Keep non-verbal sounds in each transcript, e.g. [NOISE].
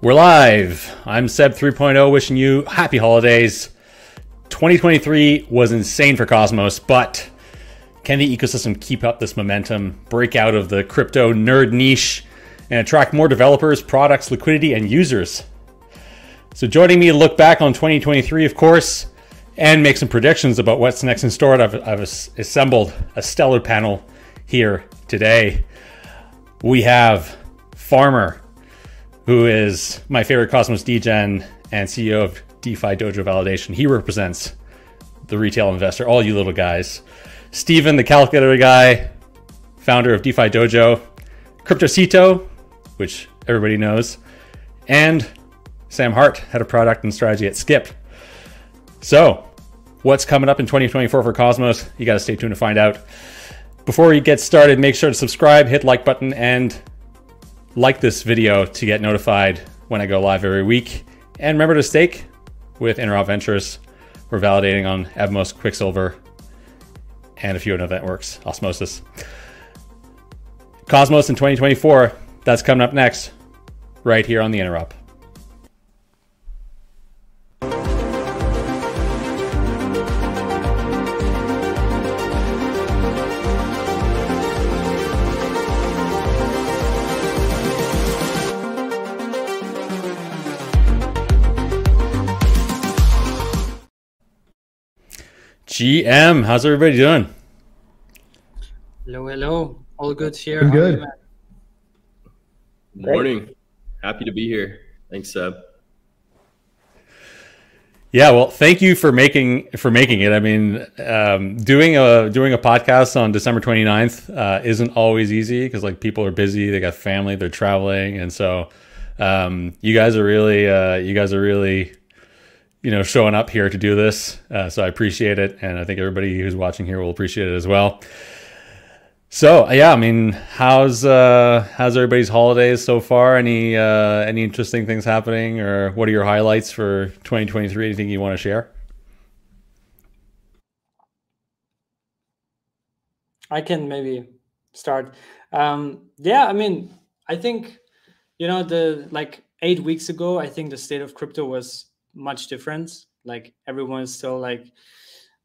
We're live. I'm Seb 3.0 wishing you happy holidays. 2023 was insane for Cosmos, but can the ecosystem keep up this momentum, break out of the crypto nerd niche, and attract more developers, products, liquidity, and users? So, joining me to look back on 2023, of course, and make some predictions about what's next in store, I've, I've assembled a stellar panel here today. We have Farmer, who is my favorite Cosmos DGen and CEO of DeFi Dojo Validation. He represents the retail investor, all you little guys. Stephen, the calculator guy, founder of DeFi Dojo, CryptoCito, which everybody knows, and Sam Hart, head of product and strategy at Skip. So, what's coming up in 2024 for Cosmos? You got to stay tuned to find out. Before we get started, make sure to subscribe, hit like button, and like this video to get notified when I go live every week. And remember to stake with Interop Ventures. We're validating on Evmos, Quicksilver, and a few other networks, Osmosis. Cosmos in 2024, that's coming up next, right here on the Interop. GM, how's everybody doing? Hello, hello. All good here. I'm good. Morning. Happy to be here. Thanks, Seb. Yeah, well, thank you for making for making it. I mean, um, doing a doing a podcast on December 29th uh, isn't always easy because like people are busy, they got family, they're traveling, and so um, you guys are really uh, you guys are really you know, showing up here to do this. Uh, so I appreciate it, and I think everybody who's watching here will appreciate it as well. So yeah, I mean, how's uh, how's everybody's holidays so far? Any uh, any interesting things happening, or what are your highlights for 2023? Anything you want to share? I can maybe start. Um, yeah, I mean, I think you know the like eight weeks ago, I think the state of crypto was much difference. Like everyone is still like,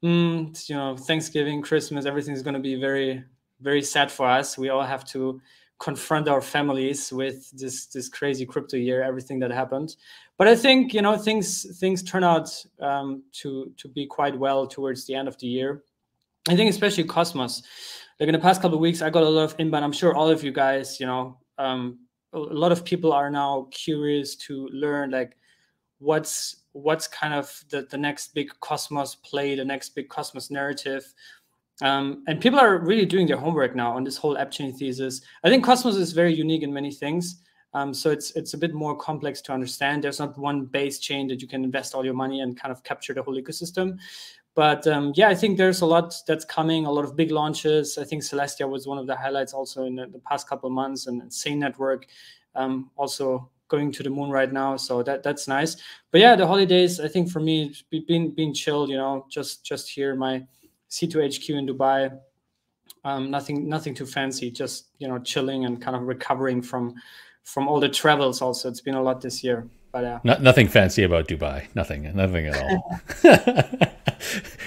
mm, you know, Thanksgiving, Christmas, everything's going to be very, very sad for us. We all have to confront our families with this this crazy crypto year, everything that happened. But I think you know things things turn out um, to to be quite well towards the end of the year. I think especially Cosmos. Like in the past couple of weeks, I got a lot of inbound. I'm sure all of you guys, you know, um, a lot of people are now curious to learn like what's what's kind of the, the next big cosmos play the next big cosmos narrative. Um, and people are really doing their homework now on this whole app chain thesis. I think cosmos is very unique in many things. Um, so it's it's a bit more complex to understand. There's not one base chain that you can invest all your money and kind of capture the whole ecosystem. But um, yeah i think there's a lot that's coming a lot of big launches. I think celestia was one of the highlights also in the, the past couple months and Sei network um, also going to the moon right now so that that's nice. But yeah the holidays i think for me being being chilled you know just just here my c2 hq in dubai. Um, nothing nothing too fancy just you know chilling and kind of recovering from from all the travels also. It's been a lot this year but uh, no, nothing fancy about dubai. Nothing nothing at all. [LAUGHS]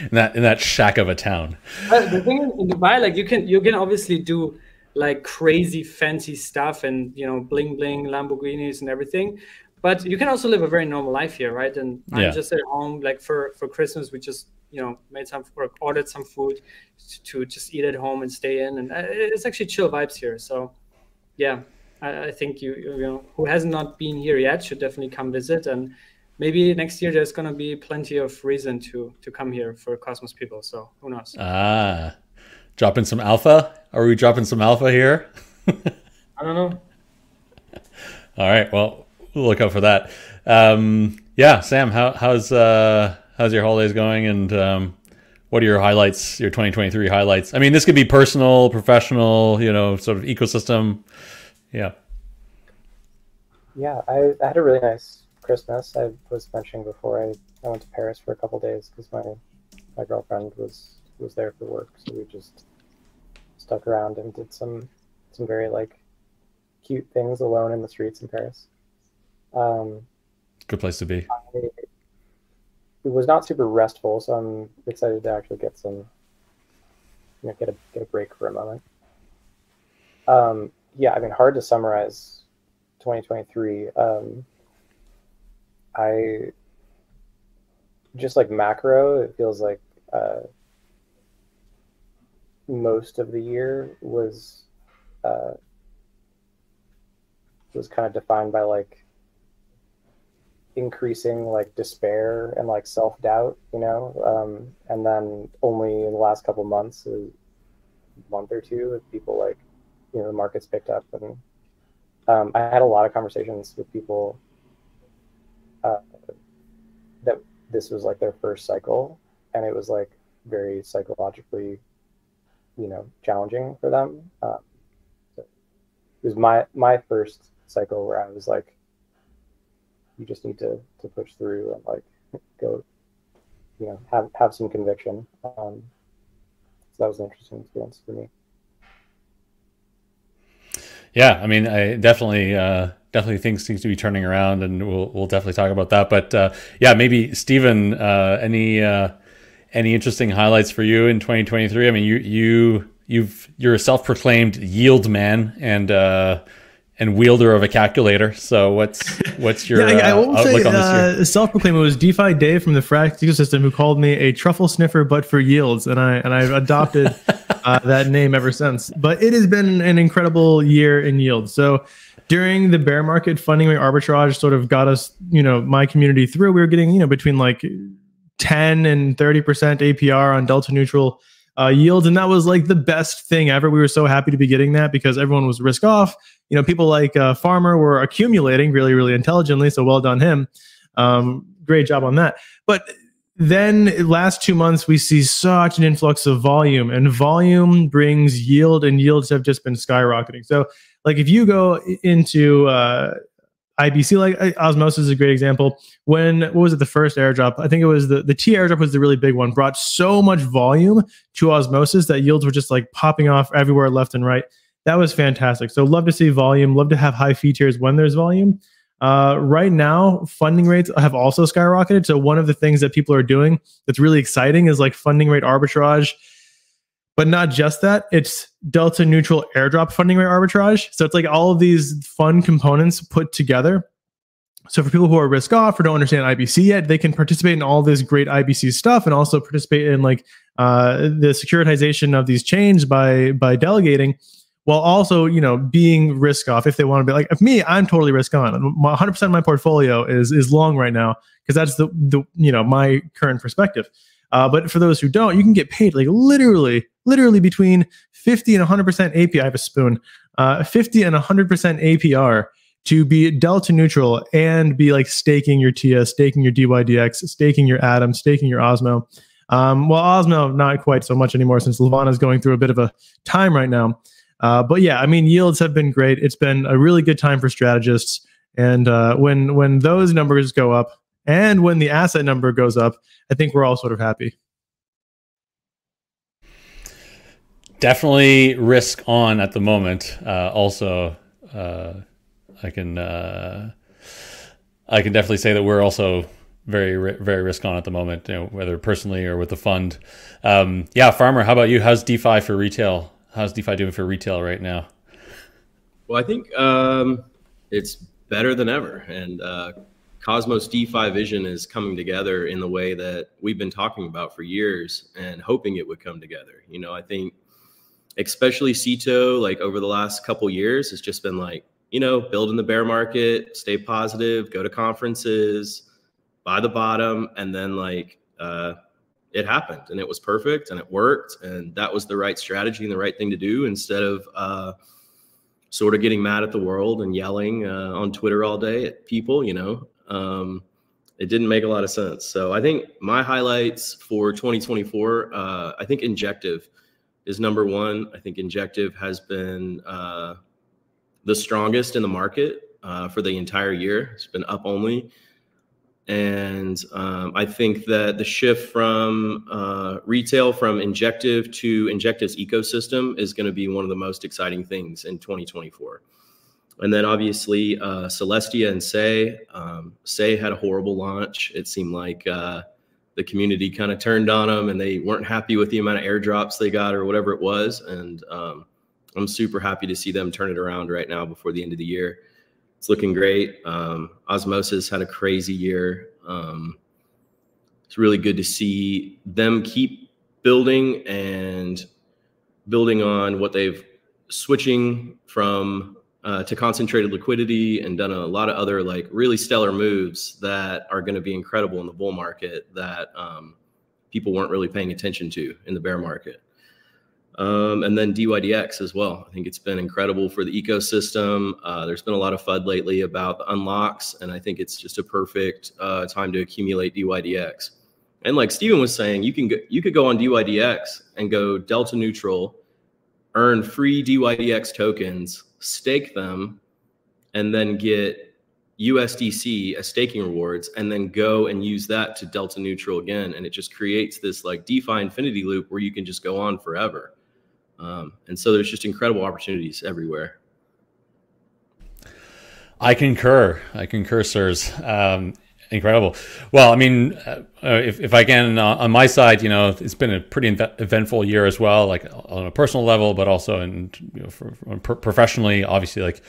In that in that shack of a town. But the thing in dubai like you can you can obviously do like crazy fancy stuff and you know bling bling lamborghinis and everything. But you can also live a very normal life here right? And i'm just at home like for for christmas we just you know made some or ordered some food to, to just eat at home and stay in. And uh, it's actually chill vibes here. So yeah I, I think you you know who has not been here yet should definitely come visit. And maybe next year there's going to be plenty of reason to to come here for cosmos people. So who knows? Ah dropping some alpha? Are we dropping some alpha here? I don't know. [LAUGHS] All right. Well, we'll look out for that. Um, yeah, Sam, how, how's uh, how's your holidays going, and um, what are your highlights? Your 2023 highlights? I mean, this could be personal, professional, you know, sort of ecosystem. Yeah. Yeah, I, I had a really nice Christmas. I was mentioning before I, I went to Paris for a couple days because my my girlfriend was was there for work, so we just stuck around and did some some very like cute things alone in the streets in Paris. Um, Good place to be. I, it was not super restful, so I'm excited to actually get some, you know, get a get a break for a moment. Um, yeah, I mean, hard to summarize 2023. Um, I just like macro, it feels like uh, most of the year was uh, was kind of defined by like increasing like despair and like self doubt, you know, um, and then only in the last couple months, a month or two, people like you know the markets picked up, and um, I had a lot of conversations with people uh, that this was like their first cycle, and it was like very psychologically, you know, challenging for them. Um, so it was my my first cycle where I was like, you just need to to push through and like go, you know, have have some conviction. Um, so that was an interesting experience for me. Yeah, I mean, I definitely, uh, definitely things seems to be turning around, and we'll we'll definitely talk about that. But uh, yeah, maybe Stephen, uh, any uh, any interesting highlights for you in 2023? I mean, you you you've you're a self-proclaimed yield man, and uh, and wielder of a calculator. So what's what's your yeah, I, I uh, outlook say, on this year? Uh, self-proclaimed. It was DeFi Dave from the Frax ecosystem who called me a truffle sniffer, but for yields, and I and I've adopted [LAUGHS] uh, that name ever since. But it has been an incredible year in yield. So during the bear market, funding arbitrage sort of got us, you know, my community through. We were getting, you know, between like 10 and 30% APR on delta neutral uh, yields. And that was like the best thing ever. We were so happy to be getting that because everyone was risk off. You know, people like uh, Farmer were accumulating really, really intelligently. So well done him. Um, great job on that. But then last two months we see such an influx of volume and volume brings yield and yields have just been skyrocketing so like if you go into uh, IBC, like Osmosis is a great example. When what was it, the first airdrop? I think it was the the T airdrop was the really big one. Brought so much volume to Osmosis that yields were just like popping off everywhere, left and right. That was fantastic. So love to see volume. Love to have high features when there's volume. Uh, right now, funding rates have also skyrocketed. So one of the things that people are doing that's really exciting is like funding rate arbitrage but not just that, it's delta neutral airdrop funding rate arbitrage. So it's like all of these fun components put together. So for people who are risk off or don't understand IBC yet, they can participate in all this great IBC stuff and also participate in like uh, the securitization of these chains by by delegating, while also you know being risk off if they want to be like if me, I'm totally risk on. 100 percent of my portfolio is is long right now because that's the the you know my current perspective. Uh, but for those who don't, you can get paid like literally literally between 50 and 100% APR. I have a spoon, uh, 50 and 100% APR to be delta neutral and be like staking your TS, staking your DYDX, staking your Atom, staking your Osmo. Um, well, Osmo, not quite so much anymore since Levana is going through a bit of a time right now. Uh, but yeah, I mean, yields have been great. It's been a really good time for strategists. And uh, when when those numbers go up, and when the asset number goes up, I think we're all sort of happy. definitely risk on at the moment. Uh, also, uh, I can uh, I can definitely say that we're also very very risk on at the moment. You know, whether personally or with the fund. Um, yeah, farmer. How about you? How's DeFi for retail? How's DeFi doing for retail right now? Well, I think um, it's better than ever, and uh, Cosmos DeFi vision is coming together in the way that we've been talking about for years and hoping it would come together. You know, I think especially Cito, like over the last couple years, has just been like, you know, build in the bear market, stay positive, go to conferences, buy the bottom, and then like uh, it happened and it was perfect and it worked and that was the right strategy and the right thing to do instead of uh, sort of getting mad at the world and yelling uh, on Twitter all day at people. You know, um, it didn't make a lot of sense. So I think my highlights for 2024, uh, I think Injective is number one. I think Injective has been uh, the strongest in the market uh, for the entire year. It's been up only. And um, I think that the shift from uh, retail from Injective to Injective's ecosystem is going to be one of the most exciting things in 2024. And then obviously uh, Celestia and Sei. Um, Sei had a horrible launch. It seemed like uh, the community kind of turned on them, and they weren't happy with the amount of airdrops they got or whatever it was. And um, I'm super happy to see them turn it around right now before the end of the year. It's looking great. Um, Osmosis had a crazy year. Um, it's really good to see them keep building and building on what they've switching from uh, to concentrated liquidity and done a lot of other like really stellar moves that are going to be incredible in the bull market that um, people weren't really paying attention to in the bear market. Um, and then DYDX as well. I think it's been incredible for the ecosystem. Uh, there's been a lot of FUD lately about the unlocks, and I think it's just a perfect uh, time to accumulate DYDX. And like Stephen was saying, you can go, you could go on DYDX and go delta neutral, earn free DYDX tokens stake them, and then get USDC as staking rewards, and then go and use that to delta neutral again. And it just creates this like DeFi infinity loop where you can just go on forever. Um, and so there's just incredible opportunities everywhere. I concur. I concur, sirs. Um, incredible. Well, I mean, uh, if, if I can, uh, on my side, you know, it's been a pretty eventful year as well, like on a personal level, but also in you know, for, for professionally. Obviously, like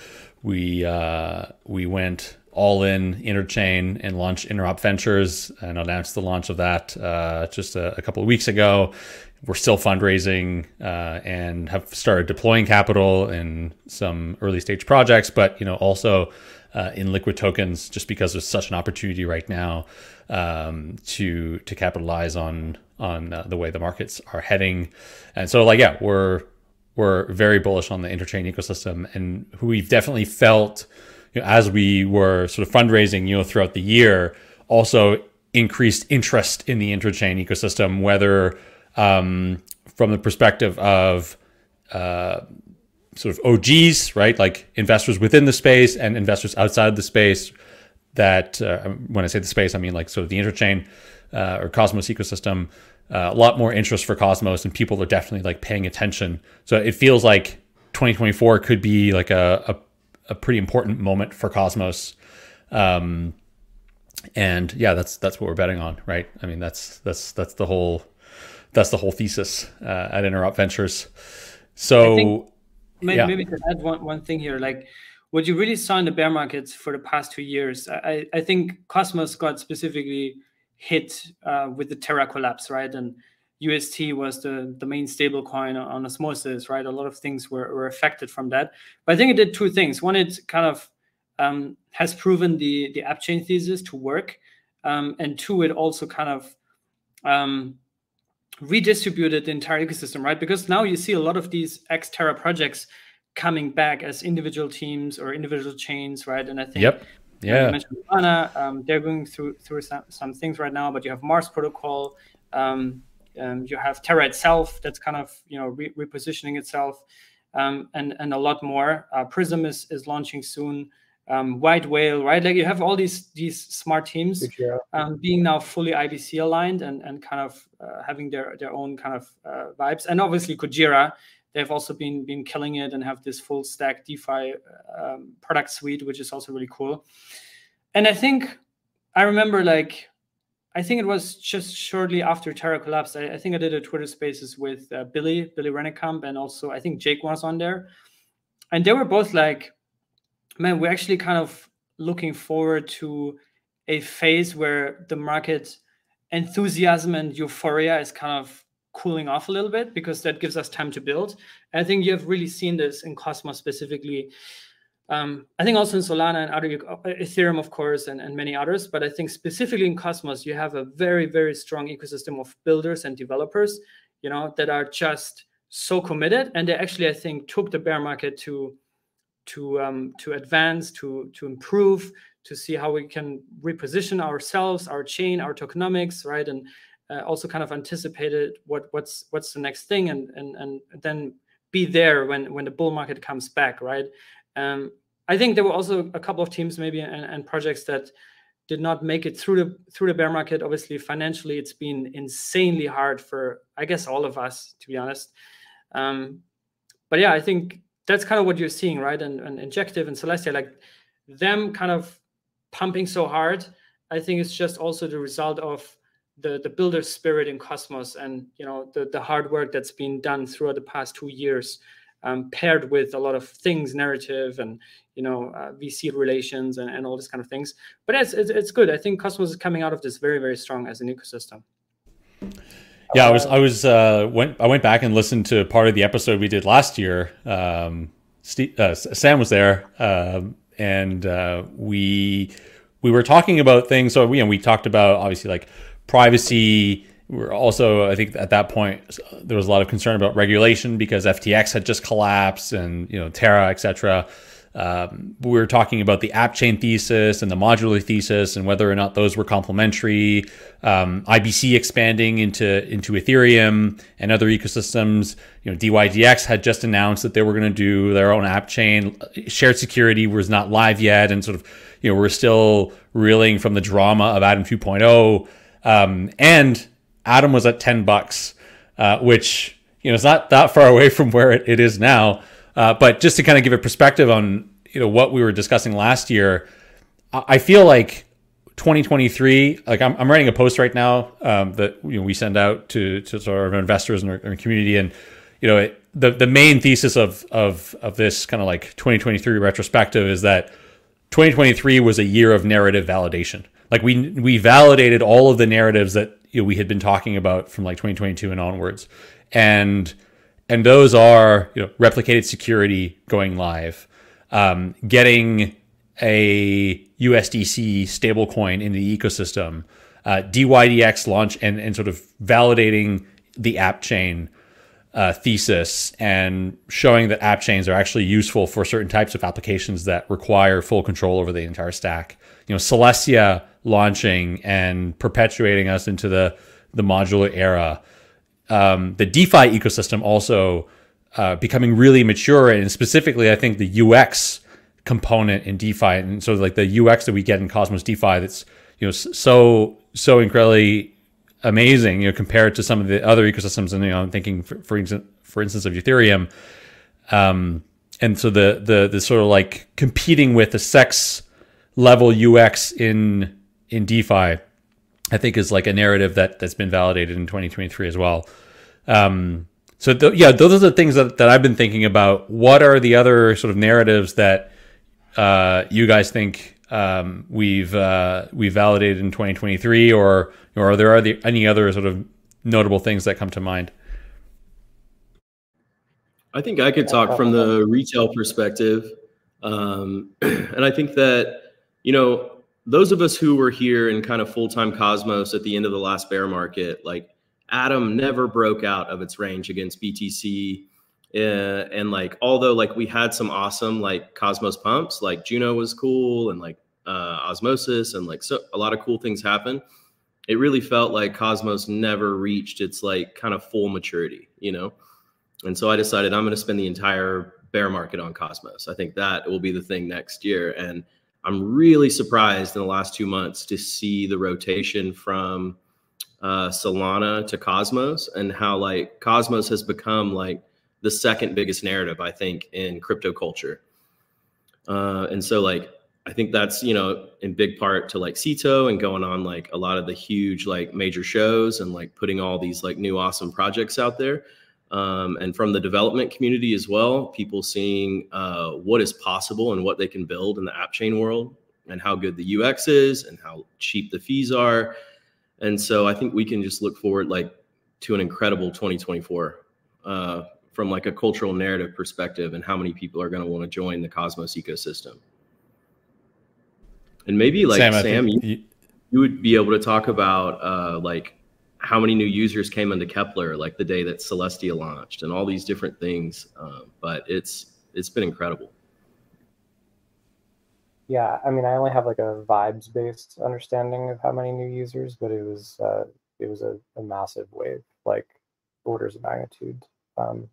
we uh, we went all in interchain and launched Interop Ventures and announced the launch of that uh, just a, a, couple of weeks ago. We're still fundraising uh, and have started deploying capital in some early stage projects, but you know also uh, in liquid tokens just because there's such an opportunity right now um, to to capitalize on on uh, the way the markets are heading. And so like yeah, we're we're very bullish on the interchain ecosystem and we've definitely felt you know, as we were sort of fundraising, you know, throughout the year, also increased interest in the interchain ecosystem, whether um, from the perspective of uh, sort of OGs, right? Like investors within the space and investors outside of the space. That uh, when I say the space, I mean like sort of the interchain uh, or Cosmos ecosystem. Uh, a lot more interest for Cosmos, and people are definitely like paying attention. So it feels like 2024 could be like a a, a pretty important moment for Cosmos. Um, and yeah, that's that's what we're betting on, right? I mean, that's that's that's the whole that's the whole thesis uh, at Interop Ventures. So Maybe, yeah. maybe to add one, one thing here, like what you really saw in the bear markets for the past two years, I, I think Cosmos got specifically hit uh, with the Terra collapse, right? And UST was the, the main stable coin on Osmosis, right? A lot of things were, were affected from that. But I think it did two things. One, it kind of um, has proven the, the app chain thesis to work. Um, and two, it also kind of um, redistributed the entire ecosystem, right? Because now you see a lot of these X Terra projects coming back as individual teams or individual chains, right? And I think yep. Yeah. You mentioned Lana, um, they're going through through some, some things right now, but you have Mars Protocol, um, um, you have Terra itself that's kind of you know re- repositioning itself, um, and and a lot more. Uh, Prism is is launching soon um, White Whale, right? Like you have all these these smart teams um, being now fully IBC aligned and and kind of uh, having their their own kind of uh, vibes. And obviously Kujira, they've also been been killing it and have this full stack DeFi um, product suite, which is also really cool. And I think I remember like I think it was just shortly after Terra collapsed. I, I think I did a Twitter Spaces with uh, Billy Billy Rennekamp and also I think Jake was on there, and they were both like man, we're actually kind of looking forward to a phase where the market enthusiasm and euphoria is kind of cooling off a little bit because that gives us time to build. And I think you have really seen this in Cosmos specifically. Um, I think also in Solana and other uh, Ethereum, of course, and, and many others. But I think specifically in Cosmos, you have a very, very strong ecosystem of builders and developers, you know, that are just so committed. And they actually, I think, took the bear market to to um, to advance, to to improve, to see how we can reposition ourselves, our chain, our tokenomics, right, and uh, also kind of anticipated what what's what's the next thing, and and and then be there when when the bull market comes back, right. Um, I think there were also a couple of teams maybe and, and projects that did not make it through the through the bear market. Obviously, financially, it's been insanely hard for I guess all of us, to be honest. Um, but yeah, I think that's kind of what you're seeing, right? And, and Injective and Celestia, like them kind of pumping so hard. I think it's just also the result of the the builder spirit in Cosmos and you know the the hard work that's been done throughout the past two years, um, paired with a lot of things, narrative and you know uh, VC relations and, and all these kind of things. But it's, it's it's good. I think Cosmos is coming out of this very very strong as an ecosystem. Yeah, I was I was uh, went I went back and listened to part of the episode we did last year. Um, Steve, uh, Sam was there, um, and uh, we we were talking about things. So we and we talked about obviously like privacy. We are also, I think, at that point there was a lot of concern about regulation because FTX had just collapsed, and you know Terra, etc. Um, we were talking about the app chain thesis and the modular thesis and whether or not those were complementary. Um, IBC expanding into into Ethereum and other ecosystems. You know, DYDX had just announced that they were going to do their own app chain. Shared security was not live yet, and sort of you know we're still reeling from the drama of Atom 2.0. Um, and Atom was at 10 bucks, uh, which you know is not that far away [LAUGHS] from where it, it is now. Uh, but just to kind of give a perspective on you know what we were discussing last year, I feel like 2023. Like I'm, I'm writing a post right now um, that you know, we send out to to sort of investors and our, our community, and you know it, the the main thesis of of of this kind of like 2023 retrospective is that 2023 was a year of narrative validation. Like we we validated all of the narratives that you know, we had been talking about from like 2022 and onwards, and and those are you know replicated security going live, um, getting a USDC stablecoin in the ecosystem, uh, DYDX launch, and and sort of validating the app chain uh, thesis and showing that app chains are actually useful for certain types of applications that require full control over the entire stack. You know, Celestia launching and perpetuating us into the the modular era um, the DeFi ecosystem also uh, becoming really mature, and specifically, I think the UX component in DeFi, and so like the UX that we get in Cosmos DeFi, that's you know so so incredibly amazing, you know, compared to some of the other ecosystems. And you know, I'm thinking for for instance, for instance of Ethereum, um, and so the the the sort of like competing with the CEX level UX in in DeFi I think is like a narrative that that's been validated in 2023 as well. Um, so th- yeah, those are the things that, that I've been thinking about. What are the other sort of narratives that uh, you guys think um, we've uh, we validated in 2023, or or are there are any other sort of notable things that come to mind? I think I could talk from the retail perspective, um, [CLEARS THROAT] and I think that you know those of us who were here in kind of full-time cosmos at the end of the last bear market like atom never broke out of its range against btc uh, and like although like we had some awesome like cosmos pumps like juno was cool and like uh, osmosis and like so a lot of cool things happened. it really felt like cosmos never reached its like kind of full maturity you know and so i decided i'm going to spend the entire bear market on cosmos i think that will be the thing next year and I'm really surprised in the last two months to see the rotation from uh, Solana to Cosmos and how like Cosmos has become like the second biggest narrative I think in crypto culture. Uh, and so like I think that's you know in big part to like Cito and going on like a lot of the huge like major shows and like putting all these like new awesome projects out there um, and from the development community as well, people seeing uh, what is possible and what they can build in the app chain world and how good the UX is and how cheap the fees are. And so I think we can just look forward like to an incredible 2024 uh, from like a cultural narrative perspective and how many people are going to want to join the Cosmos ecosystem. And maybe like Sam, Sam you, you would be able to talk about uh, like how many new users came into Keplr, like the day that Celestia launched and all these different things. Um, but it's it's been incredible. Yeah, I mean, I only have like a vibes based understanding of how many new users, but it was uh, it was a, a massive wave, like orders of magnitude um,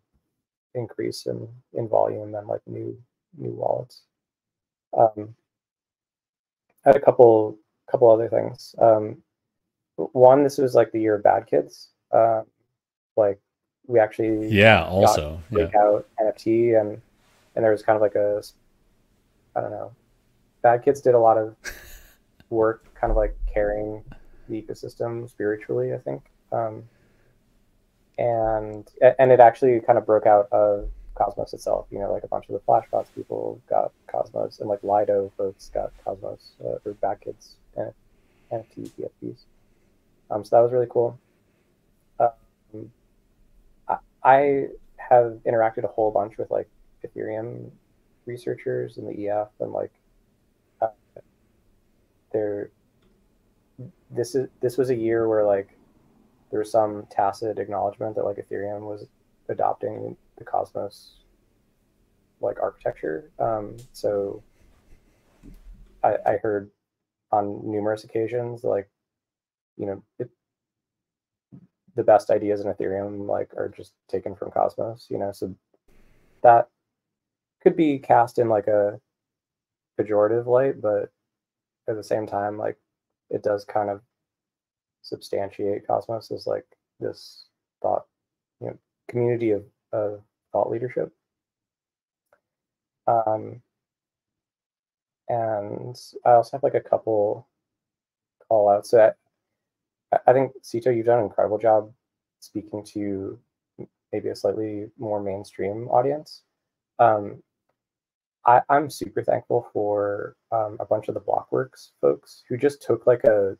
increase in in volume and like new new wallets. Um, I had a couple couple other things. Um, one, this was like the year of bad kids. Um, like we actually yeah also break yeah. out NFT and and there was kind of like a, I don't know, Bad Kids did a lot of [LAUGHS] work, kind of like carrying the ecosystem spiritually. I think, um, and and it actually kind of broke out of Cosmos itself. You know, like a bunch of the Flashbots people got Cosmos, and like Lido folks got Cosmos uh, or Bad Kids and NFT PFPs. Um, so that was really cool. Um, I, I have interacted a whole bunch with like Ethereum researchers in the EF, and like uh, there, this is this was a year where like there was some tacit acknowledgement that like Ethereum was adopting the Cosmos like architecture. Um, so I, I heard on numerous occasions like you know it, the best ideas in Ethereum like are just taken from Cosmos. You know, so that could be cast in like a pejorative light, but at the same time, like it does kind of substantiate Cosmos as like this thought, you know, community of, of thought leadership. Um, and I also have like a couple call outs. So I, think Cito, you've done an incredible job speaking to maybe a slightly more mainstream audience. Um, I, am super thankful for um, a bunch of the Blockworks folks who just took like a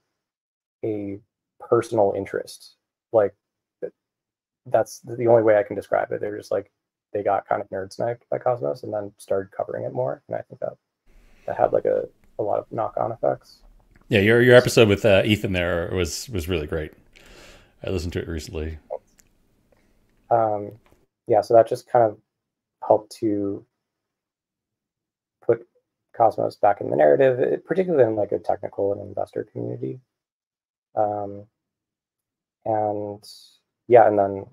a personal interest. Like that's the only way I can describe it. They're just like they got kind of nerd sniped by Cosmos and then started covering it more. And I think that that had like a, a lot of knock on effects. Yeah, your your episode with uh, Ethan there was was really great. I listened to it recently. Um, yeah, so that just kind of helped to put Cosmos back in the narrative, particularly in like a technical and investor community. Um, and yeah, and then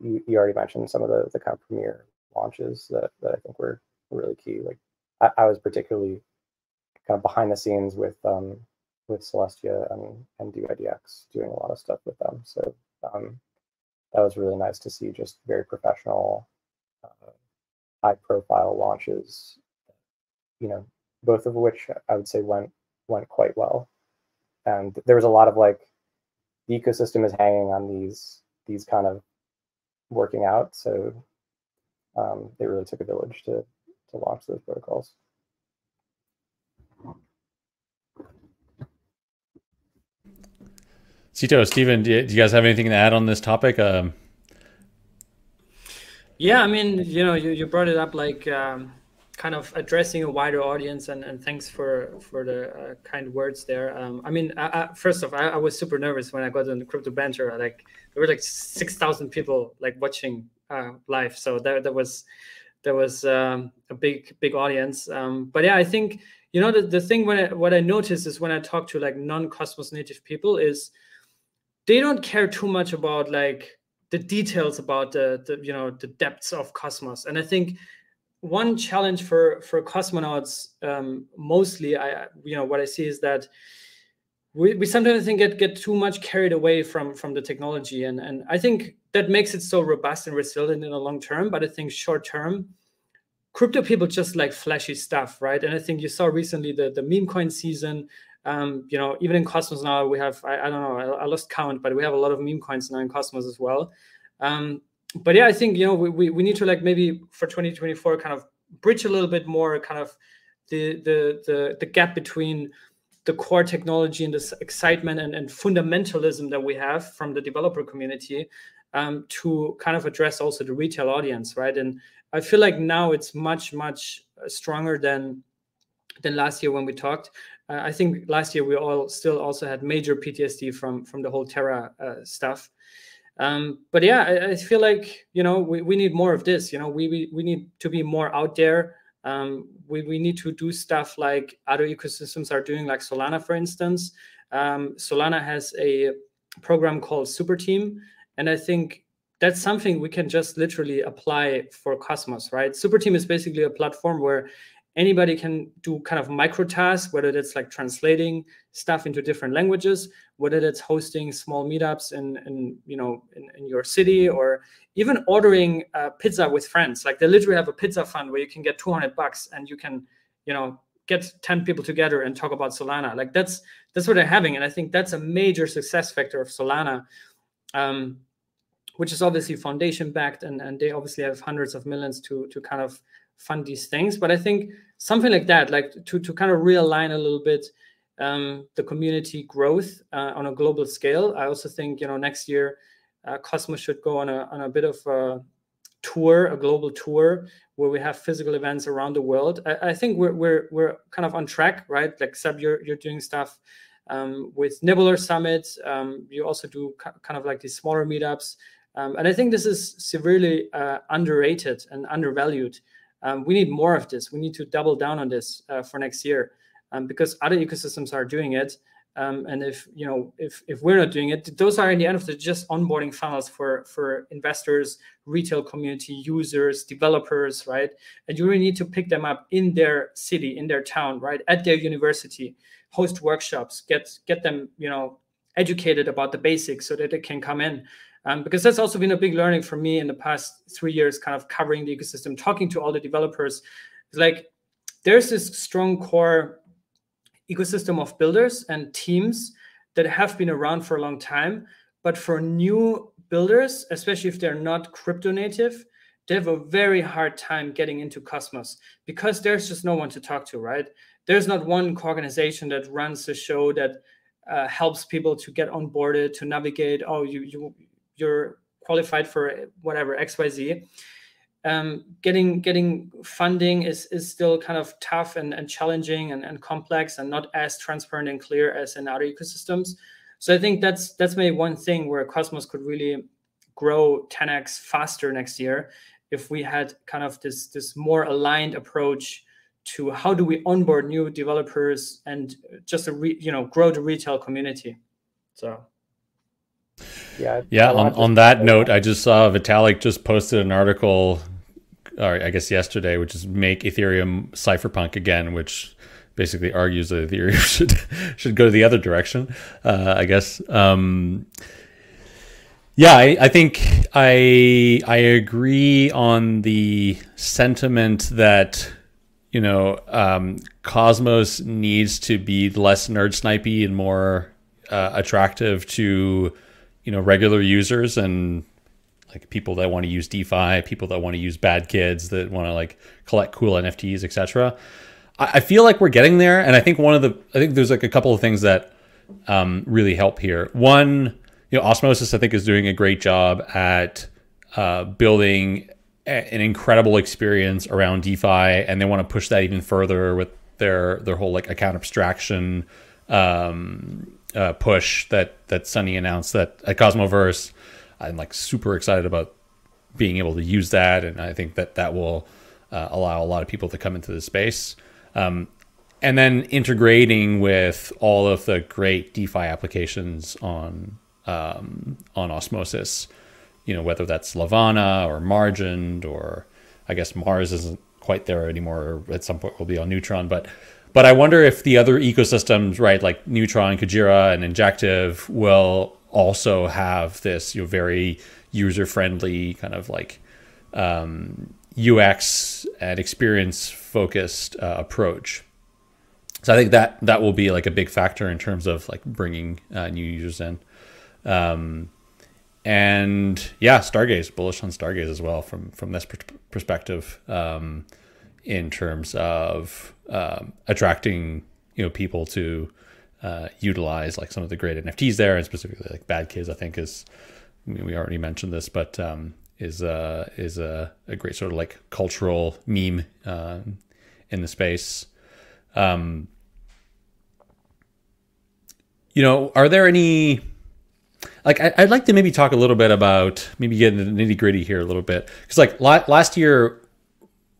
you, you already mentioned some of the the kind of premier launches that, that I think were really key. Like I, I was particularly kind of behind the scenes with um, with Celestia and and DYDX doing a lot of stuff with them. So um, that was really nice to see. Just very professional, uh, high profile launches. You know, both of which I would say went went quite well. And there was a lot of like the ecosystem is hanging on these these kind of working out. So um, it really took a village to to launch those protocols. Cito, Stephen, do you, guys have anything to add on this topic? Um, yeah, I mean, you know, you, you brought it up like um, kind of addressing a wider audience, and, and thanks for for the uh, kind words there. Um, I mean, I, I, first off, I, I, was super nervous when I got on the crypto banter. Like there were like six thousand people like watching uh, live, so that that was there was um, a big big audience. Um, but yeah, I think you know the, the thing when I, what I noticed is when I talk to like non Cosmos native people is they don't care too much about like the details about the, the you know the depths of cosmos. And i think one challenge for for cosmonauts um, mostly i you know what i see is that we, we sometimes think get get too much carried away from from the technology. And and i think that makes it so robust and resilient in the long term. But i think short term crypto people just like flashy stuff right? And i think you saw recently the the meme coin season um, you know, even in Cosmos now, we have, I, I don't know, I, I, lost count, but we have a lot of meme coins now in Cosmos as well. Um, but yeah, I think, you know, we, we, we need to like maybe for 2024 kind of bridge a little bit more kind of the, the, the, the gap between the core technology and this excitement and, and fundamentalism that we have from the developer community um, to kind of address also the retail audience, right? And I feel like now it's much, much stronger than than last year when we talked. Uh, I think last year we all still also had major PTSD from from the whole Terra uh, stuff. Um, but yeah, I, I, feel like you know we, we need more of this. You know, we we, we need to be more out there. Um, we, we need to do stuff like other ecosystems are doing, like Solana, for instance. Um, Solana has a program called Super Team, and I think that's something we can just literally apply for Cosmos, right? Super Team is basically a platform where anybody can do kind of micro tasks, whether that's like translating stuff into different languages, whether that's hosting small meetups in, in you know in, in your city, or even ordering uh, pizza with friends. Like they literally have a pizza fund where you can get 200 bucks and you can you know get 10 people together and talk about Solana. Like that's that's what they're having, and I think that's a major success factor of Solana. Um, which is obviously foundation backed and, and they obviously have hundreds of millions to to kind of fund these things but i think something like that like to to kind of realign a little bit um, the community growth uh, on a global scale i also think you know next year uh, cosmos should go on a, on a bit of a tour a global tour where we have physical events around the world i, I think we're, we're we're kind of on track right like seb you're, you're doing stuff um, with Nebular Summit. Um, you also do kind of like these smaller meetups. Um, and I think this is severely uh, underrated and undervalued. Um, we need more of this. We need to double down on this uh, for next year um, because other ecosystems are doing it. Um, and if you know if if we're not doing it, those are in the end of the just onboarding funnels for for investors, retail community, users, developers, right? And you really need to pick them up in their city, in their town, right, at their university, host workshops, get get them you know educated about the basics so that they can come in um, because that's also been a big learning for me in the past three years, kind of covering the ecosystem, talking to all the developers. Like there's this strong core ecosystem of builders and teams that have been around for a long time. But for new builders, especially if they're not crypto native, they have a very hard time getting into Cosmos because there's just no one to talk to, right? There's not one organization that runs the show that uh, helps people to get onboarded, to navigate. Oh, you you you're qualified for whatever xyz um, getting getting funding is is still kind of tough and, and challenging and, and complex and not as transparent and clear as in other ecosystems. So i think that's that's maybe one thing where cosmos could really grow 10x faster next year if we had kind of this this more aligned approach to how do we onboard new developers and just a re, you know grow the retail community. So yeah. Yeah. On, on that note, I just saw Vitalik just posted an article, or I guess yesterday, which is make Ethereum cypherpunk again, which basically argues that Ethereum [LAUGHS] should should go the other direction. Uh, I guess. Um, yeah, I, I think I I agree on the sentiment that you know um, Cosmos needs to be less nerd snipey and more uh, attractive to you know regular users and like people that want to use DeFi, people that want to use bad kids that want to like collect cool NFTs, etc. I, I feel like we're getting there, and I think one of the I think there's like a couple of things that um, really help here. One, you know, Osmosis I think is doing a great job at uh, building a, an incredible experience around DeFi, and they want to push that even further with their their whole like account abstraction um, uh, push that that Sunny announced that at Cosmoverse. I'm like super excited about being able to use that, and I think that that will uh, allow a lot of people to come into the space. Um, and then integrating with all of the great DeFi applications on um, on Osmosis, you know whether that's Levana or Margin or I guess Mars isn't quite there anymore. At some point, will be on Neutron, but but I wonder if the other ecosystems, right, like Neutron, Kujira, and Injective, will also have this you know, very user friendly kind of like um, UX and experience focused uh, approach. So I think that that will be like a big factor in terms of like bringing uh, new users in. Um, and yeah, Stargaze bullish on Stargaze as well from from this perspective. Um, in terms of um, attracting you know people to uh, utilize like some of the great NFTs there, and specifically like Bad Kids. I think is I mean, we already mentioned this, but um, is uh, is a, a great sort of like cultural meme uh, in the space. Um, you know, are there any like I, would like to maybe talk a little bit about maybe get into the nitty gritty here a little bit because like la- last year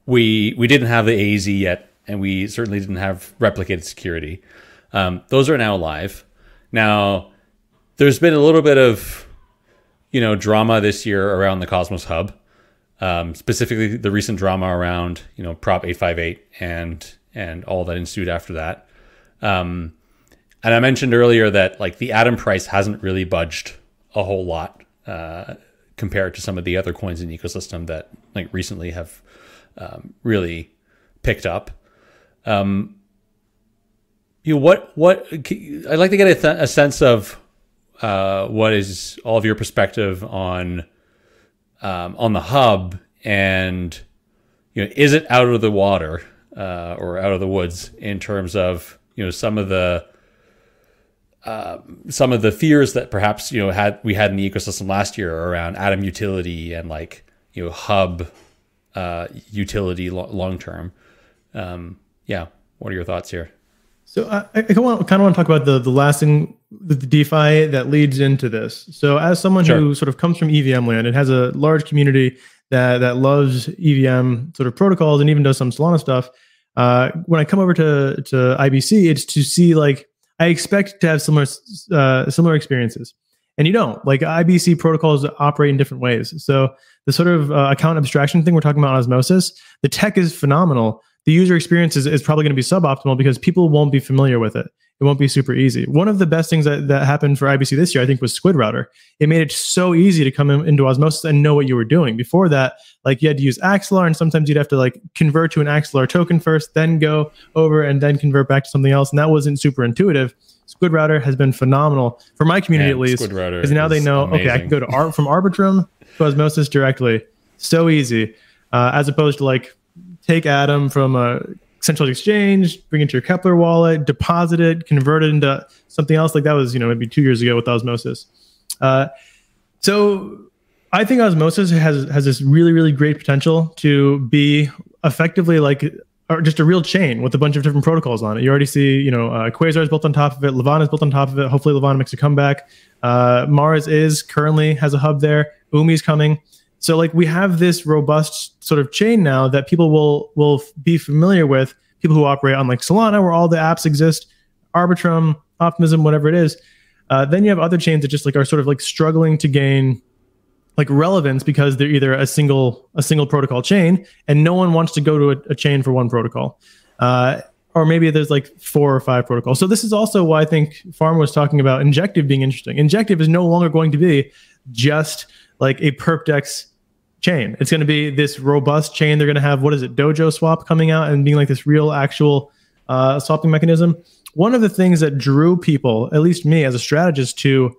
we we didn't have the AZ yet, and we certainly didn't have replicated security. Um, those are now live. Now, there's been a little bit of you know drama this year around the Cosmos Hub. um, specifically the recent drama around you know Prop 858 and and all that ensued after that. Um, and I mentioned earlier that like the Atom price hasn't really budged a whole lot uh, compared to some of the other coins in the ecosystem that like recently have um, really picked up. Um, you know, what what I'd like to get a, a sense of uh, what is all of your perspective on um, on the hub and you know is it out of the water uh, or out of the woods in terms of you know some of the uh, some of the fears that perhaps you know had we had in the ecosystem last year around atom utility and like you know hub uh, utility lo- long term. Um, yeah, what are your thoughts here? So I, I kind of want to talk about the the lasting the, the DeFi that leads into this. So as someone Sure. who sort of comes from EVM land and has a large community that that loves EVM sort of protocols and even does some Solana stuff, uh, when I come over to to IBC, it's to see like I expect to have similar uh, similar experiences, and you don't. Like IBC protocols operate in different ways. So the sort of uh, account abstraction thing we're talking about osmosis, the tech is phenomenal. The user experience is, is probably going to be suboptimal because people won't be familiar with it. It won't be super easy. One of the best things that, that happened for IBC this year, I think, was Squid Router. It made it so easy to come in, into Osmosis and know what you were doing. Before that, like you had to use Axelar, and sometimes you'd have to like convert to an Axelar token first, then go over and then convert back to something else, and that wasn't super intuitive. Squid Router has been phenomenal for my community Man, at least, because now they know. Okay, I can go to Ar- from Arbitrum Osmosis directly. So easy, uh, as opposed to like take Atom from a central exchange, bring it to your Keplr wallet, deposit it, convert it into something else. Like that was, you know, maybe two years ago with Osmosis. Uh, so I think Osmosis has has this really, really great potential to be effectively like or just a real chain with a bunch of different protocols on it. You already see, you know, uh, Quasar is built on top of it. Levana is built on top of it. Hopefully, Levana makes a comeback. Uh, Mars is currently has a hub there. Umee's coming. So like we have this robust sort of chain now that people will will be familiar with. People who operate on like Solana, where all the apps exist, Arbitrum, Optimism, whatever it is. Uh, then you have other chains that just like are sort of like struggling to gain like relevance because they're either a single a single protocol chain and no one wants to go to a, a chain for one protocol. Uh, or maybe there's like four or five protocols. So this is also why I think Farm was talking about Injective being interesting. Injective is no longer going to be just like a perpdex chain. It's going to be this robust chain. They're going to have what is it, Dojo Swap coming out and being like this real actual uh, swapping mechanism. One of the things that drew people, at least me as a strategist, to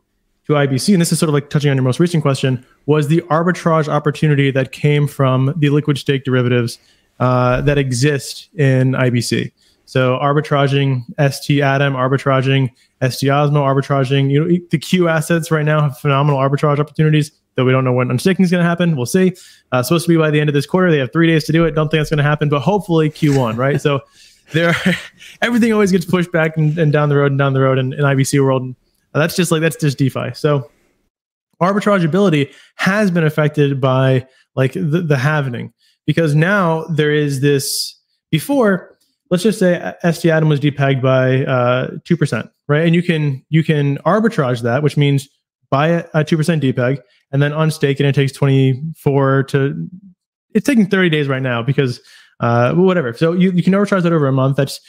to IBC, and this is sort of like touching on your most recent question, was the arbitrage opportunity that came from the liquid stake derivatives uh, that exist in IBC. So arbitraging ST Atom, arbitraging ST Osmo, arbitraging you know the Q assets right now have phenomenal arbitrage opportunities. Though we don't know when unstaking is going to happen, we'll see. Uh, supposed to be by the end of this quarter. They have three days to do it. Don't think that's going to happen, but hopefully Q1, right? so [LAUGHS] there, [LAUGHS] everything always gets pushed back and, and down the road and down the road in, in IBC world. And that's just like that's just DeFi. So arbitrageability has been affected by like the, the because now there is this before let's just say st atom was depegged by uh, 2% right and you can you can arbitrage that which means buy a, a 2% depeg and then unstake it and it takes 24 to it's taking 30 days right now because uh, whatever so you, you can arbitrage that over a month that's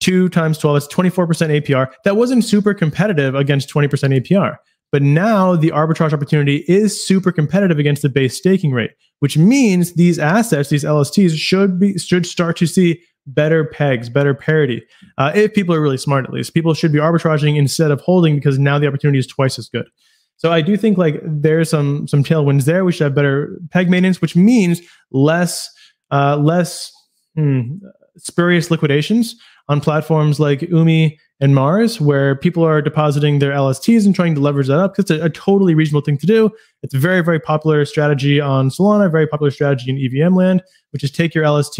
2 times 12 that's 24% apr that wasn't super competitive against 20% apr but now the arbitrage opportunity is super competitive against the base staking rate, which means these assets, these LSTs, should be should start to see better pegs, better parity. Uh, if people are really smart, at least people should be arbitraging instead of holding because now the opportunity is twice as good. So I do think like there's some some tailwinds there. We should have better peg maintenance, which means less uh, less hmm, spurious liquidations on platforms like Umee and Mars, where people are depositing their LSTs and trying to leverage that up it's a, a totally reasonable thing to do. It's a very, very popular strategy on Solana, very popular strategy in EVM land, which is take your LST,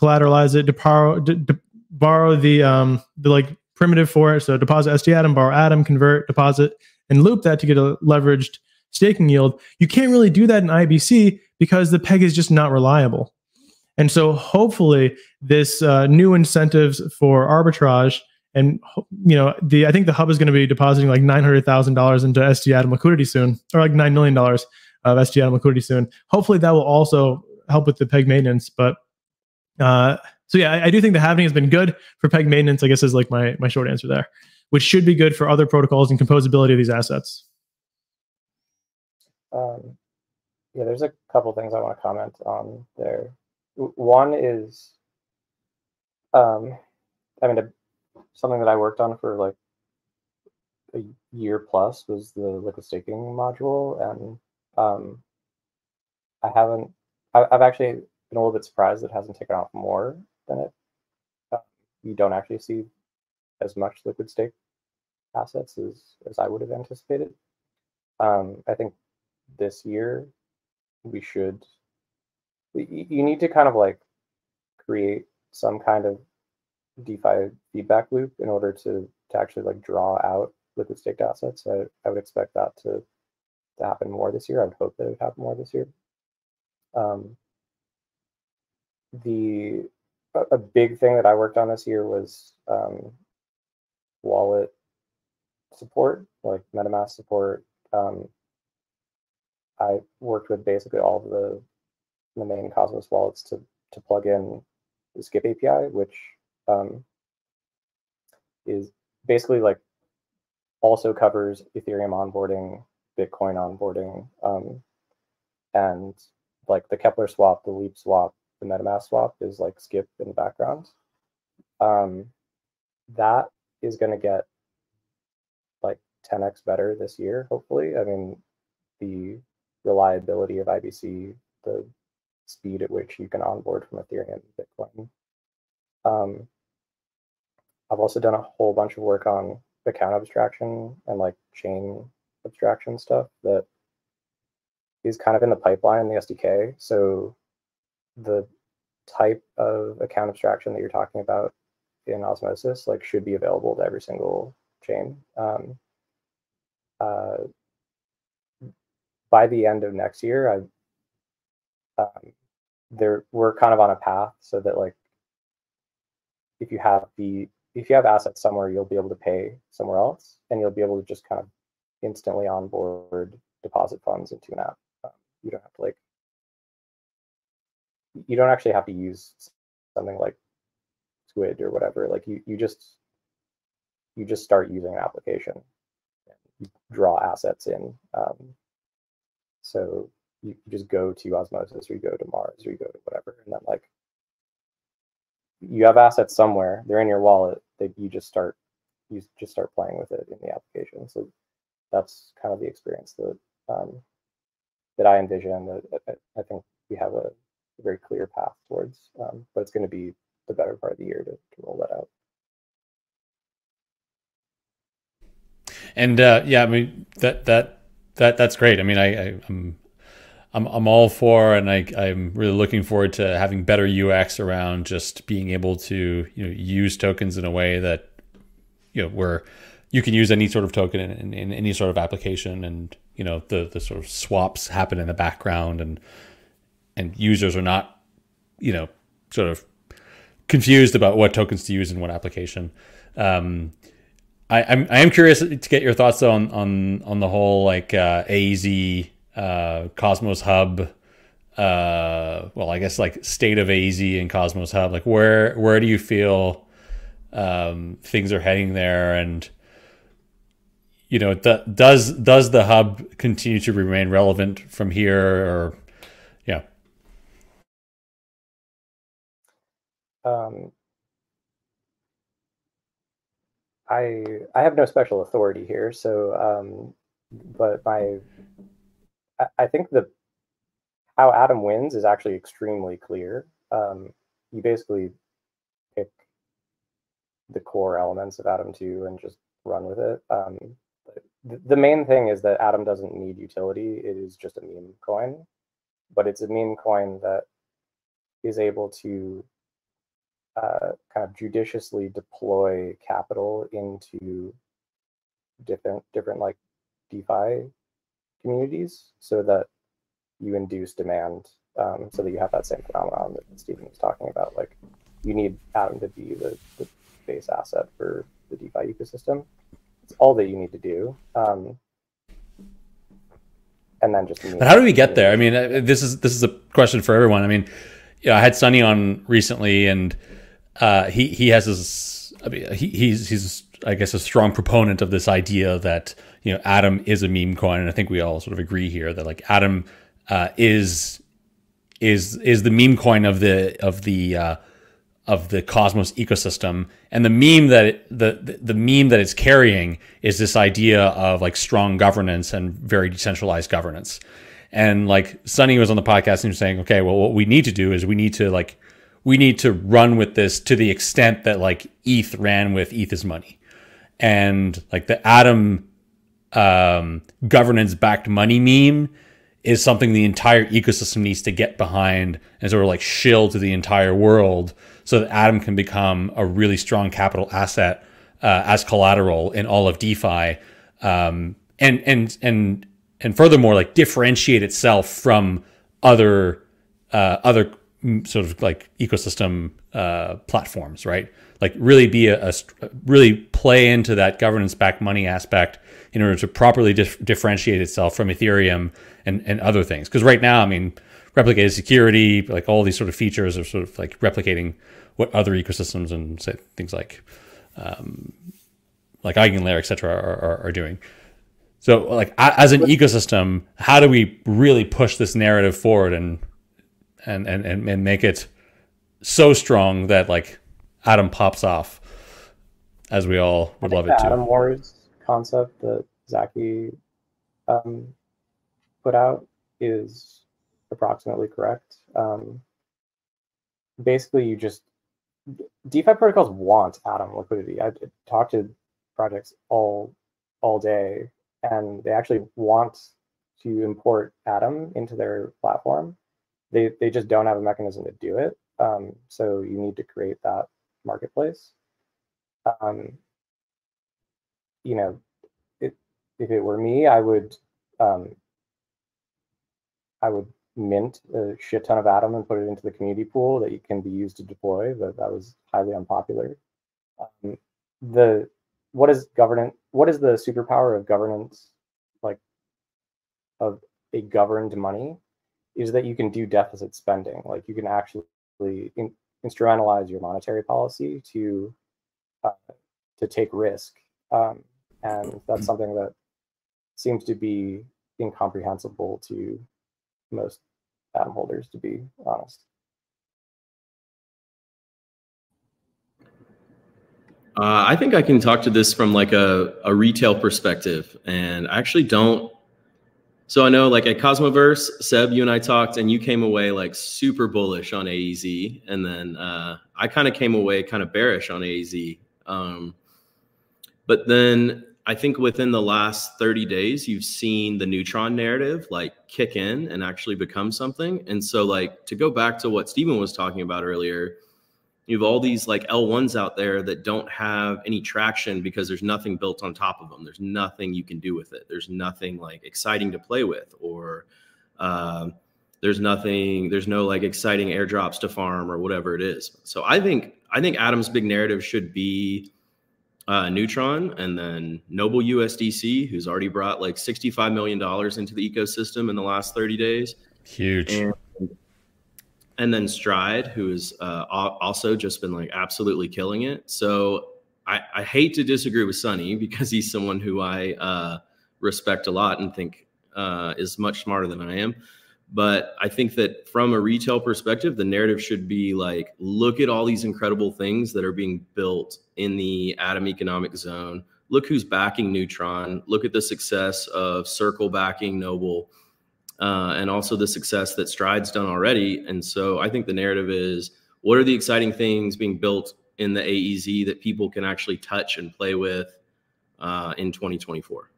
collateralize it, de- de- borrow the um, the like primitive for it. So deposit ST Atom, borrow Atom, convert, deposit, and loop that to get a leveraged staking yield. You can't really do that in IBC because the peg is just not reliable. And so hopefully this uh, new incentives for arbitrage and you know the I think the hub is going to be depositing like nine hundred thousand dollars into ST Atom liquidity soon, or like nine million dollars. of SG Atom liquidity soon. Hopefully, that will also help with the peg maintenance. But uh, so yeah, I, I, do think the halving has been good for peg maintenance. I guess is like my my short answer there, which should be good for other protocols and composability of these assets. Um, yeah, there's a couple things I want to comment on there. One is, um, I mean, a, something that I worked on for like a year plus was the liquid staking module, and um, I haven't. I, have actually been a little bit surprised it hasn't taken off more than it. Uh, you don't actually see as much liquid stake assets as as I would have anticipated. Um, I think this year we should. You need to kind of like create some kind of DeFi feedback loop in order to to actually like draw out liquid staked assets. I, I would expect that to, to happen more this year. I would hope that it would happen more this year. Um, the a, big thing that I worked on this year was um, wallet support, like MetaMask support. Um, I worked with basically all of the the main Cosmos wallets to to plug in the Skip API, which um, is basically like also covers Ethereum onboarding, Bitcoin onboarding, um, and like the Keplr swap, the Leap swap, the MetaMask swap is like skip in the background. Um, that is going to get 10x better this year, hopefully. I mean, the reliability of IBC, the speed at which you can onboard from Ethereum and Bitcoin. Um, I've also done a whole bunch of work on account abstraction and like chain abstraction stuff that is kind of in the pipeline in the SDK. So the type of account abstraction that you're talking about in Osmosis like should be available to every single chain. Um, uh, by the end of next year, I um, there we're kind of on a path so that like if you have the if you have assets somewhere, you'll be able to pay somewhere else, and you'll be able to just kind of instantly onboard deposit funds into an app. Um, you don't have to like, you don't actually have to use something like Squid or whatever. Like you, you just, you just start using an application, draw assets in. Um, so you, just go to Osmosis or you go to Mars or you go to whatever, and then like you have assets somewhere they're in your wallet that you just start you just start playing with it in the application so that's kind of the experience that um, that i envision that i think we have a, a very clear path towards um, but it's going to be the better part of the year to, to roll that out and uh, yeah i mean that that that that's great i mean i, I i'm I'm I'm all for, and I I'm really looking forward to having better UX around just being able to you know use tokens in a way that you know where you can use any sort of token in, in, in any sort of application, and you know the the sort of swaps happen in the background, and and users are not you know sort of confused about what tokens to use in what application. Um, I, I'm I am curious to get your thoughts on on on the whole like uh, AZ uh, Cosmos Hub, uh, well, I guess like state of AZ and Cosmos Hub. Like where where do you feel um, things are heading there, and you know, th- does does the hub continue to remain relevant from here, or yeah? Um, I I have no special authority here, so um, but my I think the how Atom wins is actually extremely clear. Um, you basically pick the core elements of Atom 2 and just run with it. Um, the main thing is that Atom doesn't need utility. It is just a meme coin, but it's a meme coin that is able to uh, kind of judiciously deploy capital into different different like DeFi communities so that you induce demand um, so that you have that same phenomenon that Stephen was talking about. Like you need Atom to be the, the base asset for the DeFi ecosystem. It's all that you need to do. Um, and then just. But how do we get there? I mean, uh, this is this is a question for everyone. I mean, yeah, I had Sunny on recently, and uh, he he has this. I mean, he, he's he's I guess a strong proponent of this idea that you know Atom is a meme coin, and I think we all sort of agree here that like Atom uh, is is is the meme coin of the of the uh, of the Cosmos ecosystem, and the meme that it, the, the meme that it's carrying is this idea of like strong governance and very decentralized governance. And like Sunny was on the podcast and was saying, okay, well, what we need to do is we need to like we need to run with this to the extent that like ETH ran with ETH's money, and like the Atom um, governance backed money meme is something the entire ecosystem needs to get behind and sort of like shill to the entire world so that Atom can become a really strong capital asset uh, as collateral in all of DeFi, um, and and and and furthermore, like differentiate itself from other uh, other sort of like ecosystem uh, platforms, right? Like really be a, a really play into that governance backed money aspect in order to properly dif- differentiate itself from Ethereum and, and other things. Because right now, I mean, replicated security, like all these sort of features are sort of like replicating what other ecosystems and say things like um, like Eigenlayer, et cetera, are, are, are doing. So, like as an ecosystem, how do we really push this narrative forward and and and and make it so strong that like Atom pops off, as we all would love it to. Atom Wars concept that Zaki um, put out is approximately correct. Um, basically, you just DeFi protocols want Atom liquidity. I talked to projects all all day, and they actually want to import Atom into their platform. They they just don't have a mechanism to do it. Um, so you need to create that marketplace. Um, you know, it, if it were me, I would um, I would mint a shit ton of Atom and put it into the community pool that can be used to deploy, but that was highly unpopular. Um, the what is governance? What is the superpower of governance? Like of a governed money is that you can do deficit spending. Like you can actually in, instrumentalize your monetary policy to uh, to take risk, um, and that's something that seems to be incomprehensible to most Atom holders, to be honest. Uh, I think I can talk to this from like a, a retail perspective, and I actually don't. So I know, like at Cosmoverse, Seb, you and I talked, and you came away like super bullish on AEZ, and then uh, I kind of came away kind of bearish on AEZ. Um, but then I think within the last 30 days, you've seen the neutron narrative like kick in and actually become something. And so, like, to go back to what Stephen was talking about earlier, you have all these like L1s out there that don't have any traction because there's nothing built on top of them. There's nothing you can do with it. There's nothing like exciting to play with, or uh, there's nothing, there's no like exciting airdrops to farm or whatever it is. So I think, I think Atom's big narrative should be uh, Neutron, and then Noble USDC, who's already brought like $65 million into the ecosystem in the last 30 days. Huge. And, and then Stride, who has uh, also just been like absolutely killing it. So I, I, hate to disagree with Sunny [LAUGHS] because he's someone who I uh, respect a lot and think uh, is much smarter than I am. But I think that from a retail perspective, the narrative should be like, look at all these incredible things that are being built in the Atom economic zone. Look who's backing Neutron. Look at the success of Circle backing Noble, uh, and also the success that Stride's done already. And so I think the narrative is what are the exciting things being built in the AEZ that people can actually touch and play with uh, in 2024?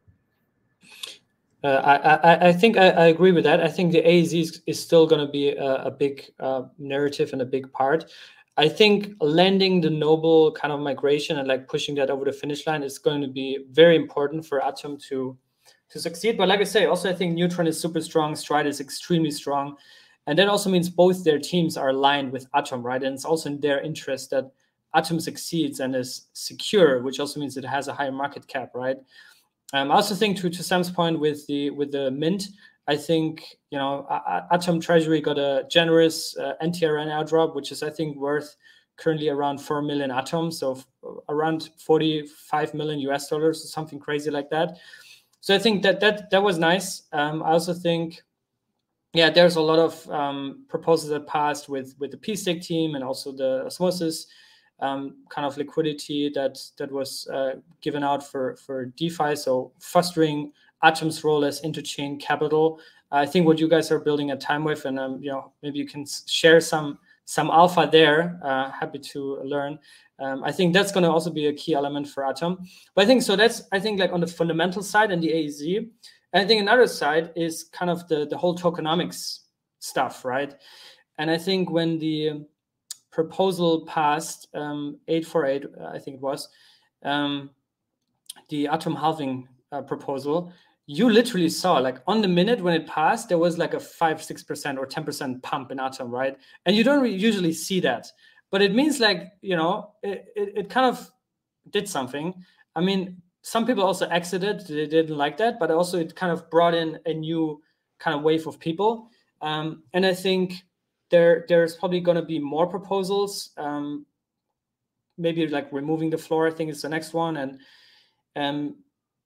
Uh, I, I, think I, I, agree with that. I think the AEZ is, is still going to be a, a big uh, narrative and a big part. I think landing the noble kind of migration and like pushing that over the finish line is going to be very important for Atom to to succeed. But like I say, also I think Neutron is super strong, Stride is extremely strong, and that also means both their teams are aligned with Atom, right? And it's also in their interest that Atom succeeds and is secure, which also means it has a higher market cap, right? Um, I also think to, to Sam's point with the with the mint, I think you know Atom Treasury got a generous uh, NTRN airdrop, which is I think worth currently around four million atoms, so around 45 million US dollars or something crazy like that. So I think that that that was nice. Um, I also think, yeah, there's a lot of um, proposals that passed with with the PSTAKE team and also the Osmosis um, kind of liquidity that that was uh, given out for for DeFi. So fostering Atom's role as interchain capital. I think what you guys are building at TimeWave, and um, you know maybe you can share some some alpha there. Uh, happy to learn. Um, I think that's going to also be a key element for Atom. But I think so. That's I think like on the fundamental side and the AZ. And I think another side is kind of the the whole tokenomics stuff, right? And I think when the proposal passed, um, 848, I think it was, um, the atom halving uh, proposal, you literally saw like on the minute when it passed there was like a 5 6% or 10% pump in atom right? And you don't usually see that. But it means like you know it, it, it, kind of did something. I mean some people also exited they didn't like that but also it kind of brought in a new kind of wave of people. Um, and i think there there's probably going to be more proposals um, maybe like removing the floor i think is the next one. And um,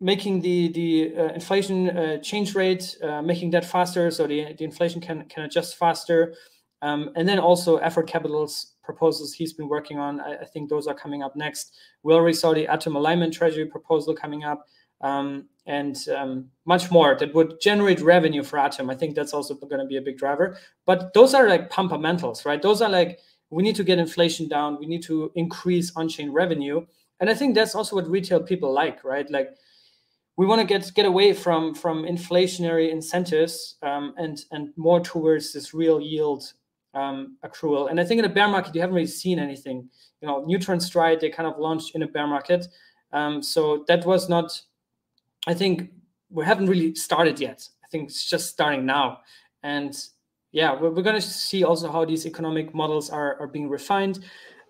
making the the uh, inflation uh, change rate, uh, making that faster, so the, the inflation can can adjust faster, um, and then also effort capital's proposals he's been working on. I, I, think those are coming up next. We already saw the atom alignment treasury proposal coming up, um, and um, much more that would generate revenue for Atom. I think that's also going to be a big driver. But those are like pumpamentals, right? Those are like we need to get inflation down. We need to increase on-chain revenue, and I think that's also what retail people like, right? Like we want to get get away from from inflationary incentives um, and and more towards this real yield um, accrual. And I think in a bear market, you haven't really seen anything. You know, Neutron Stride they kind of launched in a bear market, um, so that was not. I think we haven't really started yet. I think it's just starting now, and yeah, we're, we're going to see also how these economic models are are being refined.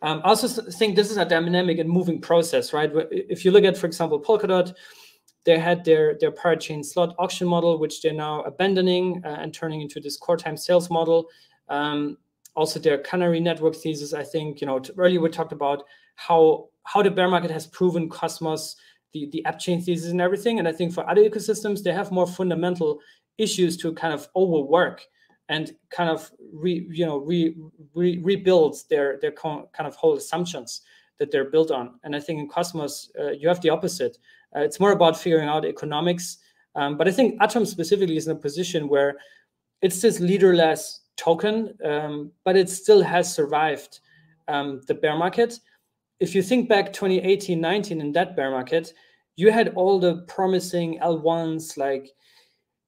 Um, I also think this is a dynamic and moving process, right? If you look at, for example, Polkadot, they had their their parachain slot auction model, which they're now abandoning uh, and turning into this core time sales model. Um, also, their Canary network thesis. I think you know earlier we talked about how how the bear market has proven Cosmos the the app chain thesis and everything. And I think for other ecosystems, they have more fundamental issues to kind of overwork and kind of re, you know re, re, rebuild their their kind of whole assumptions that they're built on. And I think in Cosmos, uh, you have the opposite. Uh, it's more about figuring out economics. Um, but I think Atom specifically is in a position where it's this leaderless token, um, but it still has survived um, the bear market. If you think back 2018 19 in that bear market, you had all the promising L1s like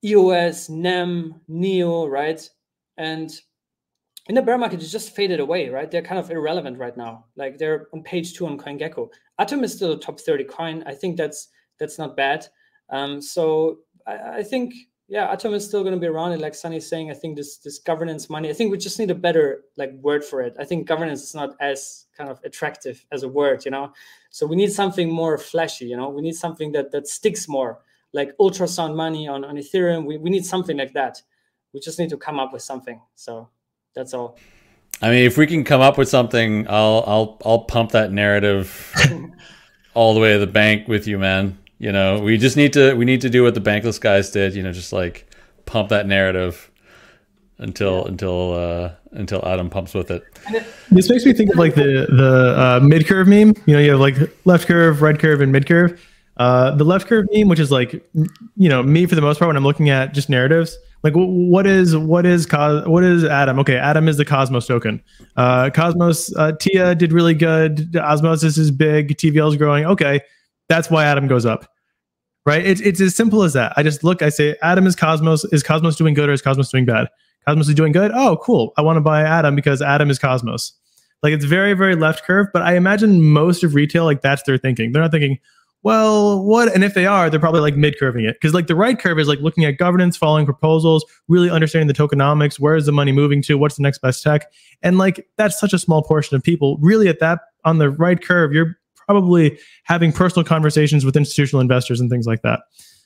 EOS, NEM, NEO, right? And in the bear market, it just faded away, right? They're kind of irrelevant right now. Like they're on page two on CoinGecko. Atom is still a top 30 coin. I think that's that's not bad. Um, so I, I, think yeah, Atom is still going to be around. And like Sunny's saying, I think this this governance money. I think we just need a better like word for it. I think governance is not as kind of attractive as a word, you know. So we need something more flashy, you know. We need something that that sticks more, like ultrasound money on on Ethereum. We we need something like that. We just need to come up with something. So that's all. I mean, if we can come up with something, I'll I'll I'll pump that narrative [LAUGHS] all the way to the bank with you, man. You know, we just need to we need to do what the bankless guys did. You know, just like pump that narrative until yeah. until uh, until Atom pumps with it. This makes me think of like the the uh, mid curve meme. You know, you have like left curve, right curve, and mid curve. Uh, the left curve meme, which is like, you know, me for the most part when I'm looking at just narratives, like what is what is what is Atom? Okay, Atom is the Cosmos token. Uh, Cosmos uh, Tia did really good. Osmosis is big. TVL is growing. Okay, that's why Atom goes up. Right? It's it's as simple as that. I just look. I say Atom is Cosmos. Is Cosmos doing good or is Cosmos doing bad? Cosmos is doing good. Oh, cool. I want to buy Atom because Atom is Cosmos. Like it's very very left curve. But I imagine most of retail like that's their thinking. They're not thinking well, what? And if they are, they're probably like mid curving it because like the right curve is like looking at governance, following proposals, really understanding the tokenomics. Where is the money moving to? What's the next best tech? And like that's such a small portion of people. Really, at that on the right curve, you're probably having personal conversations with institutional investors and things like that.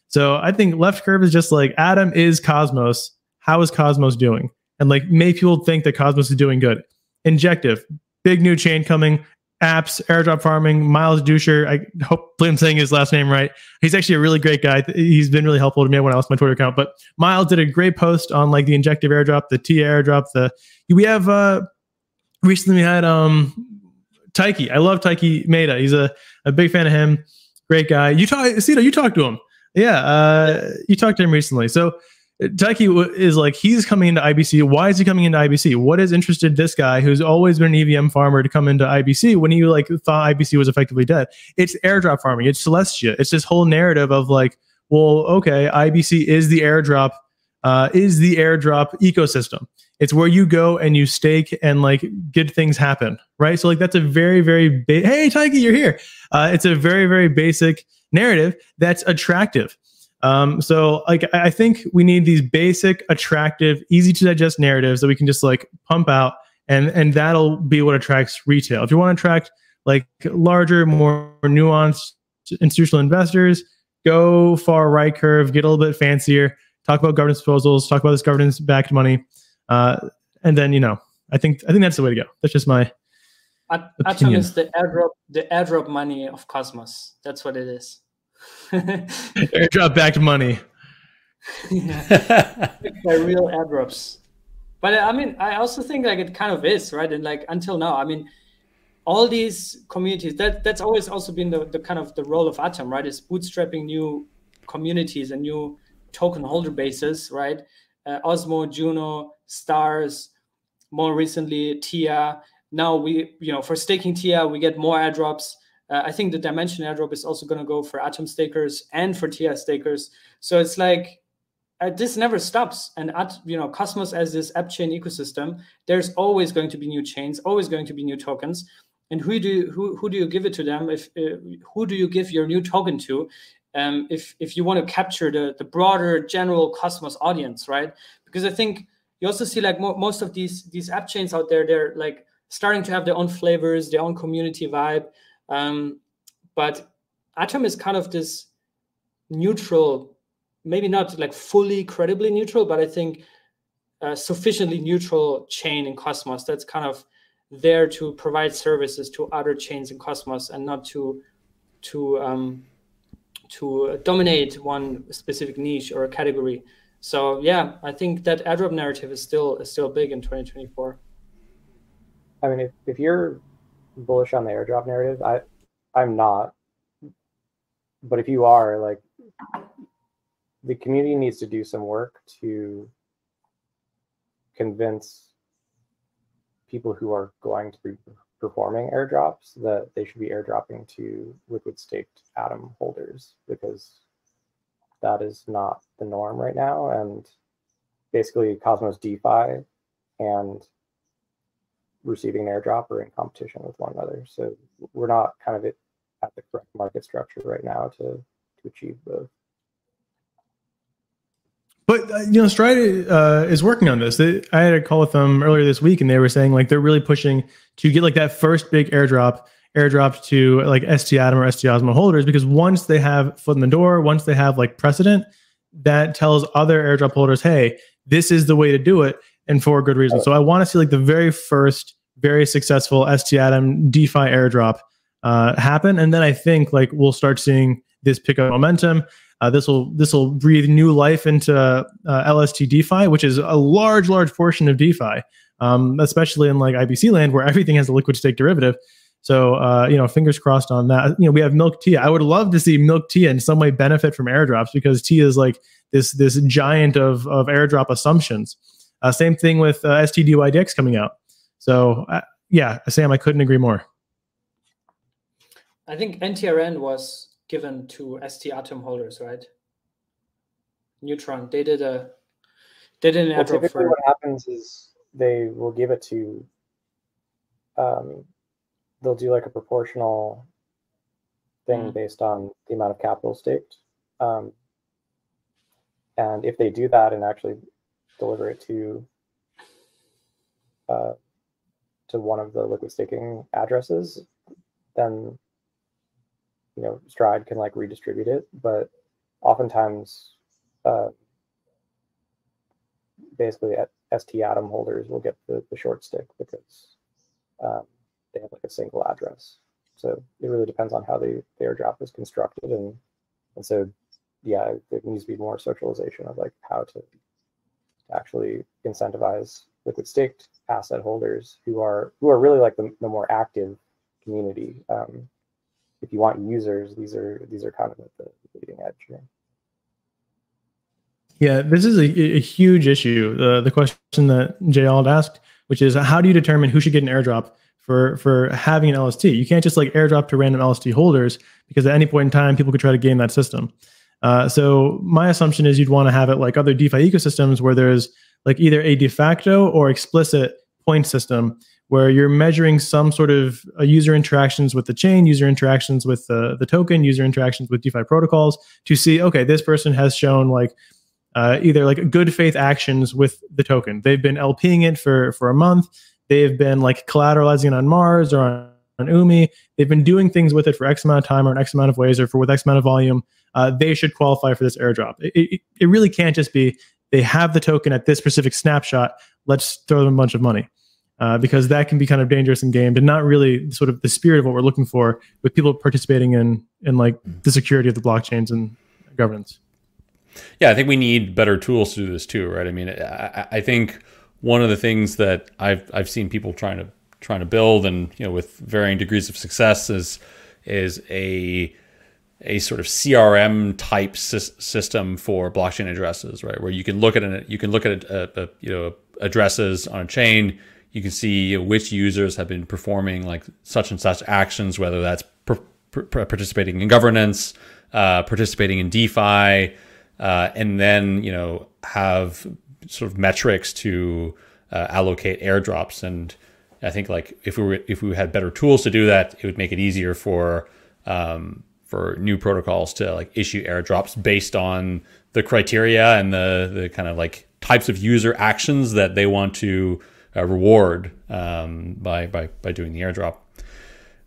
So I think left curve is just like Atom is Cosmos. How is Cosmos doing? And like make people think that Cosmos is doing good. Injective, big new chain coming apps, airdrop farming. Miles Deutscher, I hope I'm saying his last name right. He's actually a really great guy. He's been really helpful to me when I lost my Twitter account. But Miles did a great post on like the injective airdrop, the T airdrop. The we have uh recently we had um Taiki. I love Taiki Maeda. He's a, a big fan of him. Great guy. You talk Cito, you talked to him. Yeah, uh, you talked to him recently. So Taiki is like he's coming into IBC. Why is he coming into IBC? What has interested this guy who's always been an EVM farmer to come into IBC when you like thought IBC was effectively dead? It's airdrop farming. It's Celestia. It's this whole narrative of like, well, okay, IBC is the airdrop, uh, is the airdrop ecosystem. It's where you go and you stake and like good things happen, right? So like that's a very very ba- hey Taiki, you're here. Uh, it's a very very basic narrative that's attractive. Um, so like I think we need these basic, attractive, easy to digest narratives that we can just like pump out and and that'll be what attracts retail. If you want to attract like larger, more nuanced institutional investors, go far right curve, get a little bit fancier, talk about governance proposals, talk about this governance backed money. Uh, and then, you know, I think I think that's the way to go. That's just my Atom is the airdrop the airdrop money of Cosmos. That's what it is. [LAUGHS] airdrop backed money. yeah. by real airdrops. But I mean, I also think like it kind of is, right? And like until now, I mean, all these communities, that that's always also been the, the kind of the role of Atom, right? Is bootstrapping new communities and new token holder bases, right? Uh, Osmo, Juno, Stars, more recently Tia. Now we, you know, for staking Tia, we get more airdrops. Uh, I think the Dymension airdrop is also going to go for Atom stakers and for Tia stakers. So it's like uh, this never stops. And at you know Cosmos as this app chain ecosystem, there's always going to be new chains, always going to be new tokens. And who do you, who who do you give it to them? If uh, who do you give your new token to? Um, if if you want to capture the the broader general Cosmos audience, right? Because I think you also see like mo- most of these these app chains out there, they're like starting to have their own flavors, their own community vibe. Um, but Atom is kind of this neutral, maybe not like fully credibly neutral, but I think uh, sufficiently neutral chain in Cosmos that's kind of there to provide services to other chains in Cosmos and not to to um, to dominate one specific niche or a category. So yeah, I think that airdrop narrative is still is still big in 2024. I mean, if, if you're bullish on the airdrop narrative, I I'm not. But if you are, like, the community needs to do some work to convince people who are going to be performing airdrops that they should be airdropping to liquid staked atom holders because that is not the norm right now and basically cosmos defi and receiving an airdrop or in competition with one another. So we're not kind of at the correct market structure right now to to achieve both. But uh, you know, Stride uh, is working on this. They, I had a call with them earlier this week, and they were saying like they're really pushing to get like that first big airdrop, airdrop to like ST Atom or ST Osmo holders, because once they have foot in the door, once they have like precedent, that tells other airdrop holders, hey, this is the way to do it, and for good reason. So I want to see like the very first, very successful ST Atom DeFi airdrop uh, happen, and then I think like we'll start seeing this pick up momentum. Uh, this will this will breathe new life into uh, LST DeFi, which is a large large portion of DeFi, um, especially in like IBC land where [LAUGHS] everything has a liquid stake derivative. So uh, you know, fingers crossed on that. You know, we have MilkTIA. I would love to see MilkTIA in some way benefit from airdrops because Tia is like this this giant of of airdrop assumptions. Uh, same thing with uh, STDYDX coming out. So uh, yeah, Sam, I couldn't agree more. I think NTRN was given to ST Atom holders, right? Neutron. They did a they did an well, airdrop typically for. what happens is they will give it to um, they'll do like a proportional thing Mhm. based on the amount of capital staked um, and if they do that and actually deliver it to uh, to one of the liquid staking addresses then you know stride can like redistribute it but oftentimes, uh, basically at ST Atom holders will get the, the short stick because um, they have like a single address. So it really depends on how the, the airdrop is constructed. And, and so, yeah, there needs to be more socialization of like how to actually incentivize liquid staked asset holders who are who are really like the, the more active community. Um, if you want users, these are these are kind of at the leading edge here. Yeah, this is a, a huge issue. Uh, the question that Jay Ald asked, which is how do you determine who should get an airdrop for for having an LST? You can't just like airdrop to random LST holders because at any point in time, people could try to game that system. Uh, so my assumption is you'd want to have it like other DeFi ecosystems where there's like either a de facto or explicit point system where you're measuring some sort of uh, user interactions with the chain, user interactions with the, the token, user interactions with DeFi protocols to see, okay, this person has shown like uh, either like good faith actions with the token. They've been LPing it for for a month. They've been like collateralizing on Mars or on, on Umee. They've been doing things with it for X amount of time or an X amount of ways or for with X amount of volume. Uh, they should qualify for this airdrop. It, it, it really can't just be they have the token at this specific snapshot. Let's throw them a bunch of money. Uh, because that can be kind of dangerous in game and not really sort of the spirit of what we're looking for with people participating in in like the security of the blockchains and governance. Yeah, I think we need better tools to do this too, right? I mean, I, I think one of the things that I've I've seen people trying to trying to build and you know with varying degrees of success is is a a sort of CRM type system for blockchain addresses, right? Where you can look at an, you can look at a, a, you know addresses on a chain. You can see which users have been performing like such and such actions, whether that's per, per, participating in governance, uh, participating in DeFi, uh, and then you know have sort of metrics to uh, allocate airdrops. And I think like if we were, if we had better tools to do that, it would make it easier for um, for new protocols to like issue airdrops based on the criteria and the the kind of like types of user actions that they want to uh, reward um, by by by doing the airdrop.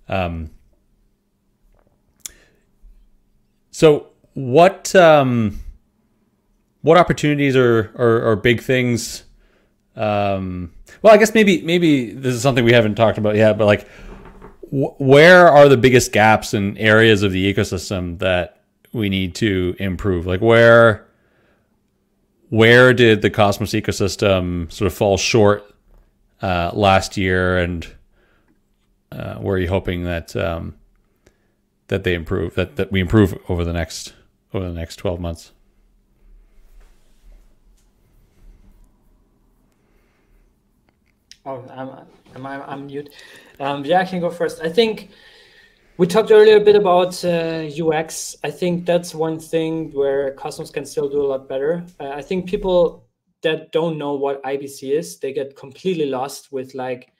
Um, so what um, what opportunities are are, are big things? Um, well, I guess maybe maybe this is something we haven't talked about yet, but like where are the biggest gaps in areas of the ecosystem that we need to improve? Like where where did the Cosmos ecosystem sort of fall short uh, last year, and uh, where are you hoping that um, that they improve that that we improve over the next over the next twelve months? Oh, I'm, am I'm mute. Um, yeah, I can go first. I think we talked earlier a bit about uh, UX. I think that's one thing where Cosmos can still do a lot better. Uh, I think people that don't know what IBC is, they get completely lost with like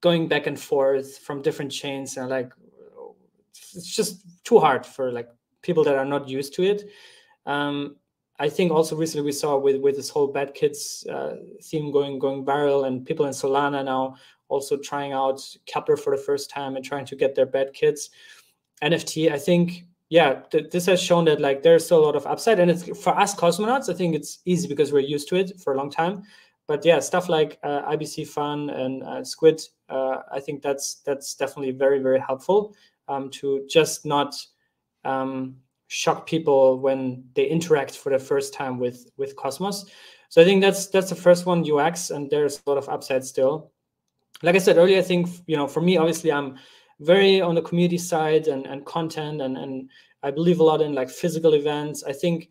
going back and forth from different chains and like it's just too hard for like people that are not used to it. Um, I think also recently we saw with with this whole bad kids uh, theme going going viral and people in Solana now also trying out Keplr for the first time and trying to get their bad kids NFT. I think yeah, th- this has shown that like there's still a lot of upside, and it's for us cosmonauts. I think it's easy because we're used to it for a long time. But yeah, stuff like uh, IBC Fun and uh, Squid, uh, I think that's that's definitely very very helpful um, to just not um, shock people when they interact for the first time with with Cosmos. So I think that's that's the first one UX, and there's a lot of upside still. Like I said earlier, I think you know for me, obviously, I'm very on the community side and and content, and and I believe a lot in like physical events. I think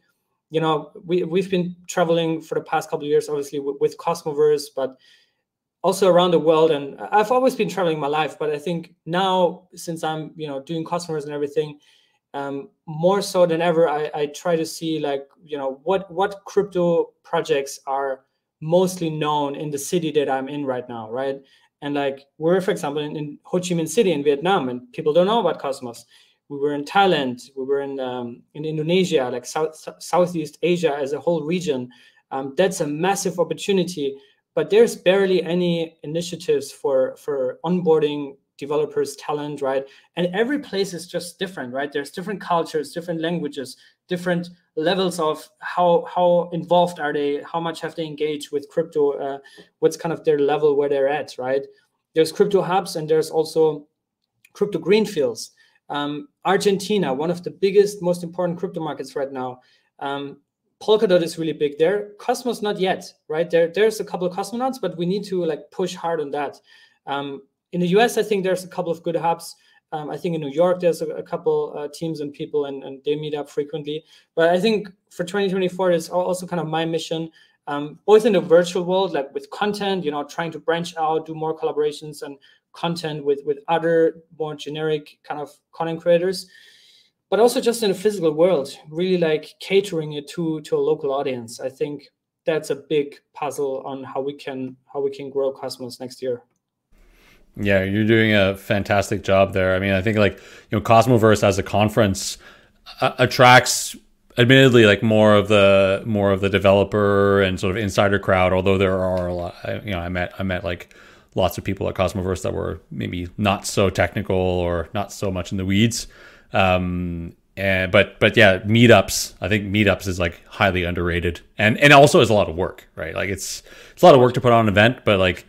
you know we we've been traveling for the past couple of years, obviously with, with Cosmoverse, but also around the world and i've always been traveling my life but i think now since i'm you know doing Cosmoverse and everything um, more so than ever I, I try to see like you know what what crypto projects are mostly known in the city that i'm in right now right and like we're for example in, in ho chi minh city in vietnam and people don't know about cosmos. We were in thailand we were in um, in indonesia like south southeast asia as a whole region. Um, that's a massive opportunity but there's barely any initiatives for for onboarding developers talent right and every place is just different right there's different cultures different languages different levels of how how involved are they how much have they engaged with crypto uh, what's kind of their level where they're at right there's crypto hubs and there's also crypto greenfields um, argentina one of the biggest most important crypto markets right now um, Polkadot is really big there. Cosmos not yet, right? There, there's a couple of cosmonauts, but we need to like push hard on that. Um, in the US, I think there's a couple of good hubs. Um, I think in New York, there's a, a couple uh, teams and people, and, and, they meet up frequently. But I think for 2024 is also kind of my mission, um, both in the virtual world, like with content, you know, trying to branch out, do more collaborations and content with with other more generic kind of content creators, but also just in the physical world, really like catering it to to a local audience. I think that's a big puzzle on how we can how we can grow Cosmos next year. Yeah, you're doing a fantastic job there. I mean, I think like you know, Cosmoverse as a conference uh, attracts admittedly like more of the more of the developer and sort of insider crowd although there are a lot you know i met i met like lots of people at cosmoverse that were maybe not so technical or not so much in the weeds. Um and but but yeah meetups i think meetups is like highly underrated. And and also is a lot of work right? Like it's it's a lot of work to put on an event but like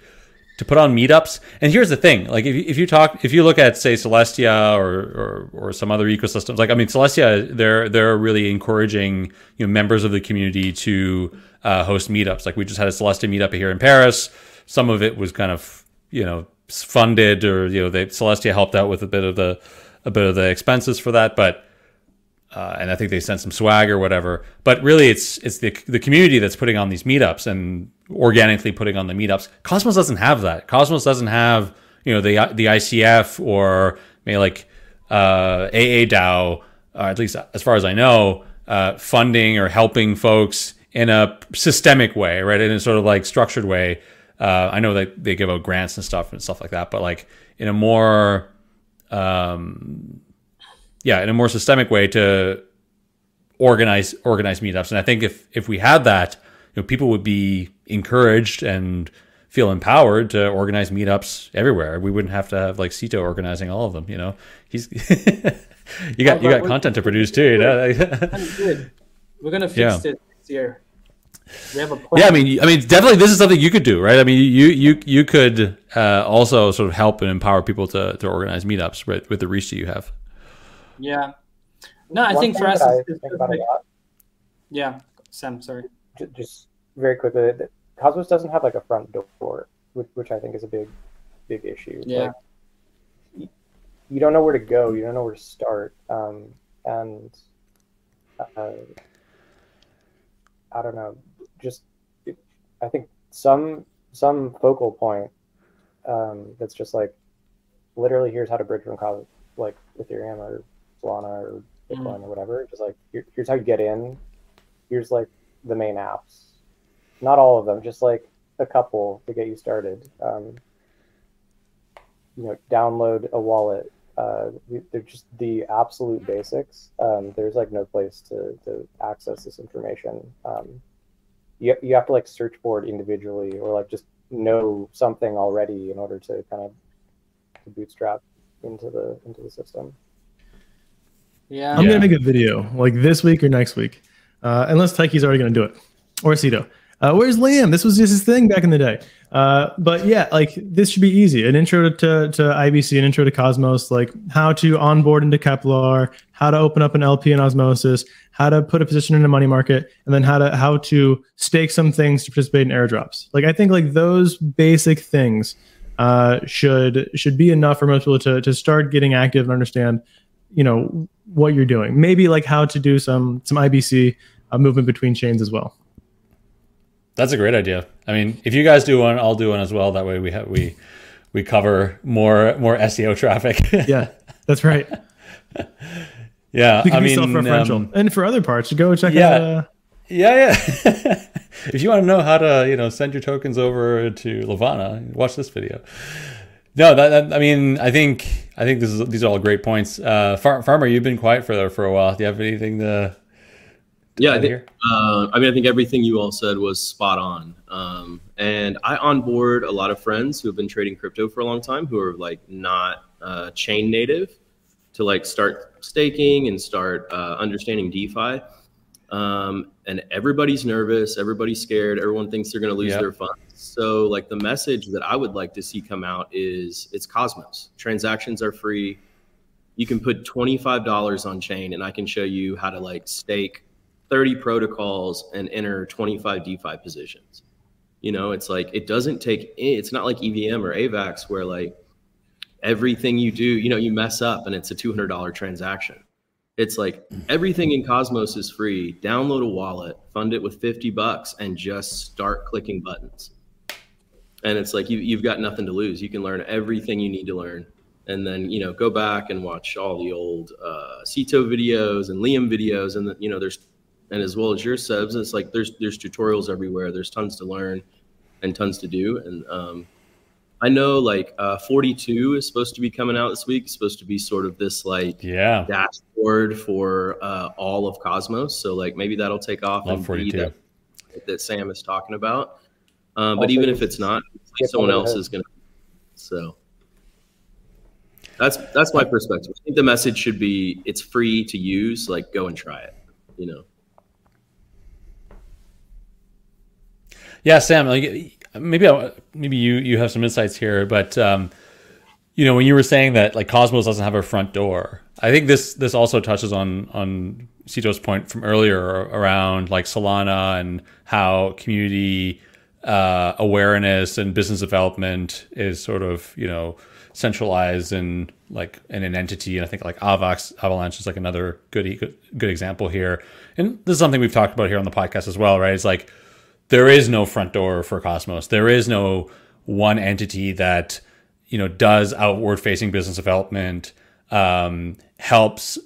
to put on meetups. And here's the thing: like if you, if you talk, if you look at say Celestia or, or or some other ecosystems, like I mean Celestia, they're they're really encouraging you know members of the community to uh, host meetups. Like we just had a Celestia meetup here in Paris. Some of it was kind of you know funded, or you know they Celestia helped out with a bit of the a bit of the expenses for that, but. Uh, and I think they sent some swag or whatever. But really, it's it's the the community that's putting on these meetups, and organically putting on the meetups. Cosmos doesn't have that. Cosmos doesn't have you know the the ICF or maybe like uh, AA DAO, uh, at least as far as I know, uh, funding or helping folks in a systemic way, right? In a sort of like structured way. Uh, I know that they give out grants and stuff and stuff like that, but like in a more, um, yeah, in a more systemic way to organize organize meetups. And I think if if we had that, you know, people would be encouraged and feel empowered to organize meetups everywhere. We wouldn't have to have like Cito organizing all of them. You know, he's [LAUGHS] you got you got content to produce too. You know, [LAUGHS] [LAUGHS] good. We're gonna fix yeah. it this year. We have a plan. Yeah, I mean, I mean, definitely, this is something you could do, right? I mean, you you you could uh, also sort of help and empower people to to organize meetups right, with the reach that you have. Yeah. No, I One think for us, like, yeah, Sam, sorry. Just very quickly, Cosmos doesn't have like a front door, which, which I think is a big, big issue. Yeah. Like, you don't know where to go. You don't know where to start. Um, and uh, I don't know. Just I think some some focal point um, that's just like literally here's how to bridge from Cosmos, like Ethereum or Solana or Bitcoin mm. or whatever. Just like here, here's how you get in. Here's like the main apps not all of them, just like a couple to get you started. Um, you know, download a wallet. Uh, they're just the absolute basics. Um, there's like no place to, to access this information. Um, you, you have to like search for it individually or like just know something already in order to kind of to bootstrap into the into the system. Yeah, I'm gonna make a video like this week or next week, uh, unless Taiki's already gonna do it or Cito. Uh, where's Liam? This was just his thing back in the day. Uh, but yeah, like this should be easy. An intro to, to IBC, an intro to Cosmos, like how to onboard into Keplr, how to open up an LP in Osmosis, how to put a position in a money market, and then how to how to stake some things to participate in airdrops. Like I think like those basic things uh, should should be enough for most people to to start getting active and understand, you know, what you're doing. Maybe like how to do some some IBC uh, movement between chains as well. That's a great idea. I mean, if you guys do one, I'll do one as well. That way we have we we cover more more SEO traffic. [LAUGHS] yeah, that's right. yeah, we can I be mean, self-referential. Um, and for other parts, go check yeah, out. Uh, yeah, yeah. [LAUGHS] if you want to know how to, you know, send your tokens over to Levana, watch this video. No, that, that, I mean, I think I think this is, these are all great points. Uh, Far, Farmer, you've been quiet for for a while. Do you have anything to yeah, I think, uh, I mean, I think everything you all said was spot on. Um, and I onboard a lot of friends who have been trading crypto for a long time who are like not uh, chain native to like start staking and start uh, understanding DeFi. Um, and everybody's nervous, everybody's scared, everyone thinks they're going to lose yep. their funds. So, like, the message that I would like to see come out is it's Cosmos. Transactions are free. You can put $25 on chain, and I can show you how to like stake 30 protocols and enter 25 DeFi positions. You know, it's like it doesn't take, it's not like EVM or AVAX where like everything you do, you know, you mess up and it's a $200 transaction. It's like everything in Cosmos is free. Download a wallet, fund it with 50 bucks, and just start clicking buttons. And it's like you, you've got nothing to lose. You can learn everything you need to learn. And then, you know, go back and watch all the old uh, Cito videos and Liam videos. And, the, you know, there's, and as well as your subs, it's like there's, there's tutorials everywhere. There's tons to learn and tons to do. And, um, I know like uh, 42 is supposed to be coming out this week. It's supposed to be sort of this like yeah dashboard for uh, all of Cosmos. So like maybe that'll take off Love and 42. be that, that Sam is talking about. Uh, but even if it's not, someone else is going to. So that's that's my perspective. I think the message should be it's free to use. Like go and try it. You know. Yeah, Sam. Like maybe I, maybe you you have some insights here, but um, you know when you were saying that like Cosmos doesn't have a front door, I think this this also touches on on Cito's point from earlier around like Solana and how community uh, awareness and business development is sort of you know centralized in like in an entity. And I think like Avax Avalanche is like another good good example here. And this is something we've talked about here on the podcast as well, right? It's like there is no front door for Cosmos. There is no one entity that you know does outward facing business development, um, helps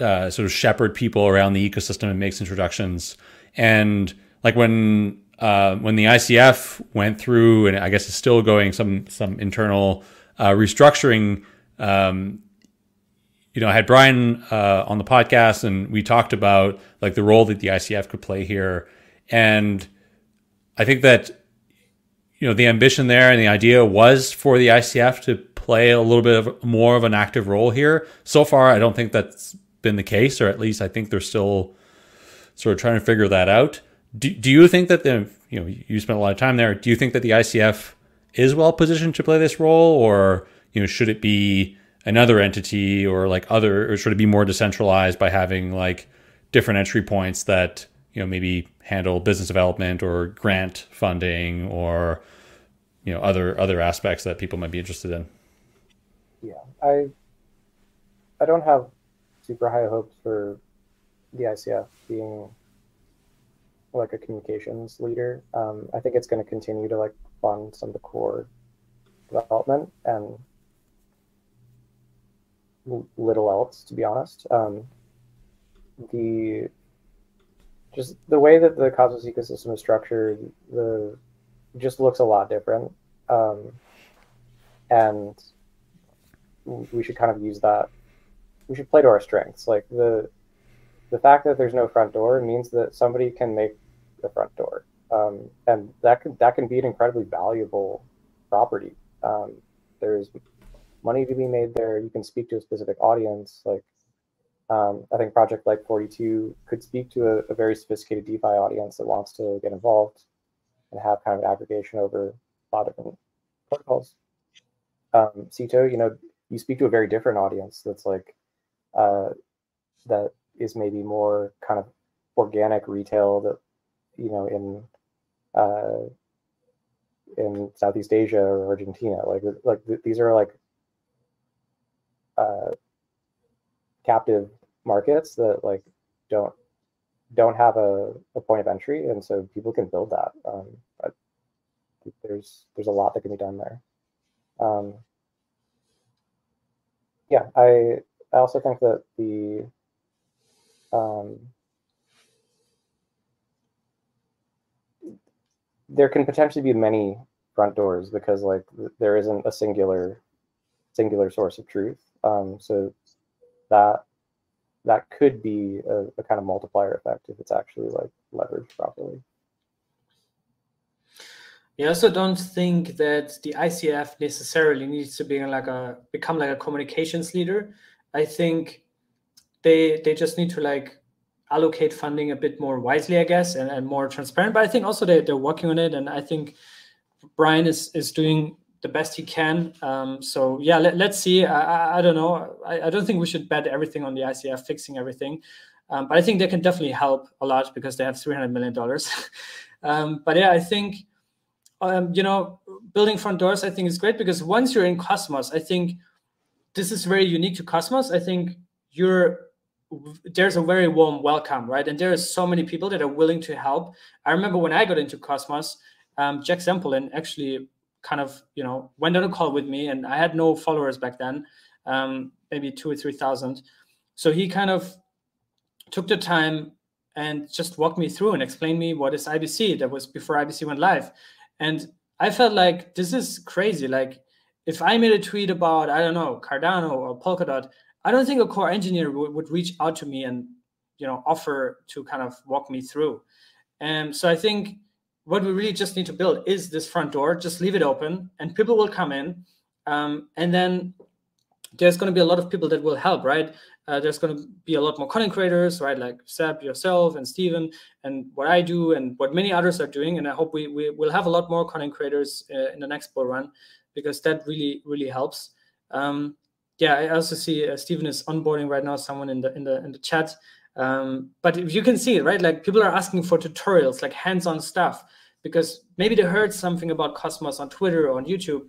uh, sort of shepherd people around the ecosystem and makes introductions. And like when uh, when the ICF went through, and I guess is still going some some internal uh, restructuring. Um, you know, I had Brian uh, on the podcast, and we talked about like the role that the ICF could play here, and I think that you know the ambition there and the idea was for the ICF to play a little bit of more of an active role here. So far, I don't think that's been the case, or at least I think they're still sort of trying to figure that out. Do, do you think that the you know you spent a lot of time there? Do you think that the ICF is well positioned to play this role, or you know should it be another entity, or like other, or should it be more decentralized by having like different entry points that you know maybe handle business development or grant funding or you know other other aspects that people might be interested in yeah i i don't have super high hopes for the icf being like a communications leader um, i think it's going to continue to like fund some of the core development and little else to be honest um, the just the way that the Cosmos ecosystem is structured, the just looks a lot different, um, and we should kind of use that. We should play to our strengths. Like the the fact that there's no front door means that somebody can make the front door, um, and that can that can be an incredibly valuable property. Um, there's money to be made there. You can speak to a specific audience. Like um, I think Project Like 42 could speak to a, a, very sophisticated DeFi audience that wants to get involved and have kind of aggregation over a lot of different protocols. Um, Cito, you know, you speak to a very different audience that's like, uh, that is maybe more kind of organic retail that, you know, in, uh, in Southeast Asia or Argentina. Like, like these are like, uh, captive markets that like don't don't have a, a point of entry and so people can build that um, but there's there's a lot that can be done there um, yeah i i also think that the um, there can potentially be many front doors because like there isn't a singular singular source of truth um, so that that could be a, a kind of multiplier effect if it's actually like leveraged properly. I also don't think that the ICF necessarily needs to be like a become like a communications leader. I think they they just need to like allocate funding a bit more wisely, I guess, and, and more transparent. But I think also they, they're working on it, and I think Brian is is doing the best he can. Um, so yeah, let, us see. I, I, I, don't know. I, I, don't think we should bet everything on the ICF fixing everything, um, but I think they can definitely help a lot because they have three hundred million dollars. [LAUGHS] um, but yeah, I think um, you know building front doors. I think is great because once you're in Cosmos, I think this is very unique to Cosmos. I think you're there's a very warm welcome, right? And there are so many people that are willing to help. I remember when I got into Cosmos, um, Jack Zampolin actually kind of you know went on a call with me, and I had no followers back then, um, maybe two or three thousand. So he kind of took the time and just walked me through and explained me what is IBC. That was before IBC went live, and I felt like this is crazy. Like if I made a tweet about I don't know Cardano or Polkadot, I don't think a core engineer would, would reach out to me and you know offer to kind of walk me through. And so I think what we really just need to build is this front door. Just leave it open, and people will come in. Um, and then there's going to be a lot of people that will help, right? Uh, there's going to be a lot more content creators, right? Like Seb, yourself, and Stephen, and what I do, and what many others are doing. And I hope we, we will have a lot more content creators uh, in the next bull run because that really, really helps. Um, yeah, I also see uh, Stephen is onboarding right now. Someone in the in the in the chat. Um, but you can see it, right? Like people are asking for tutorials, like hands-on stuff, because maybe they heard something about Cosmos on Twitter or on YouTube,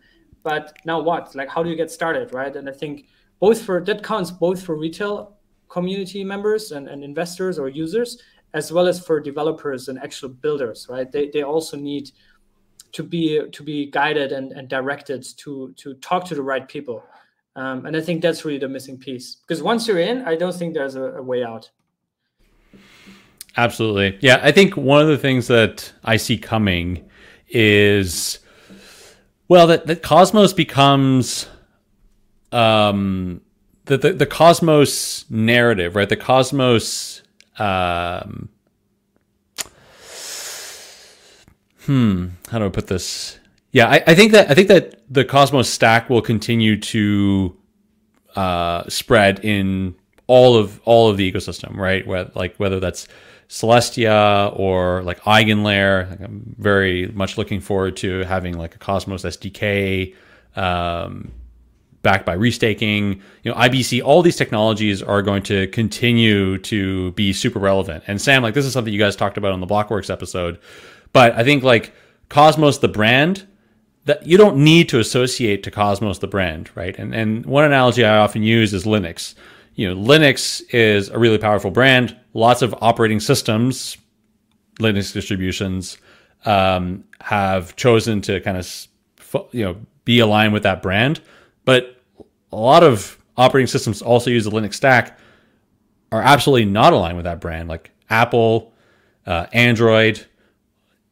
but now what? Like, how do you get started, right? And I think both for that counts both for retail community members and, and investors or users, as well as for developers and actual builders, right? They they also need to be to be guided and, and directed to to talk to the right people. Um, and I think that's really the missing piece because once you're in, I don't think there's a, a way out. Absolutely. Yeah. I think one of the things that I see coming is, well, that, that Cosmos becomes, um, the, the, the Cosmos narrative, right? The Cosmos, um, hmm, how do I put this? Yeah, I, I think that I think that the Cosmos stack will continue to uh, spread in all of all of the ecosystem, right? Whether, like whether that's Celestia or like EigenLayer. Like I'm very much looking forward to having like a Cosmos SDK um, backed by restaking. You know, IBC. All these technologies are going to continue to be super relevant. And Sam, like this is something you guys talked about on the Blockworks episode, but I think like Cosmos the brand that you don't need to associate to Cosmos the brand, right? And and one analogy I often use is Linux you know, Linux is a really powerful brand. Lots of operating systems, Linux distributions, um, have chosen to kind of, you know, be aligned with that brand. But a lot of operating systems also use the Linux stack are absolutely not aligned with that brand. Like Apple, uh, Android,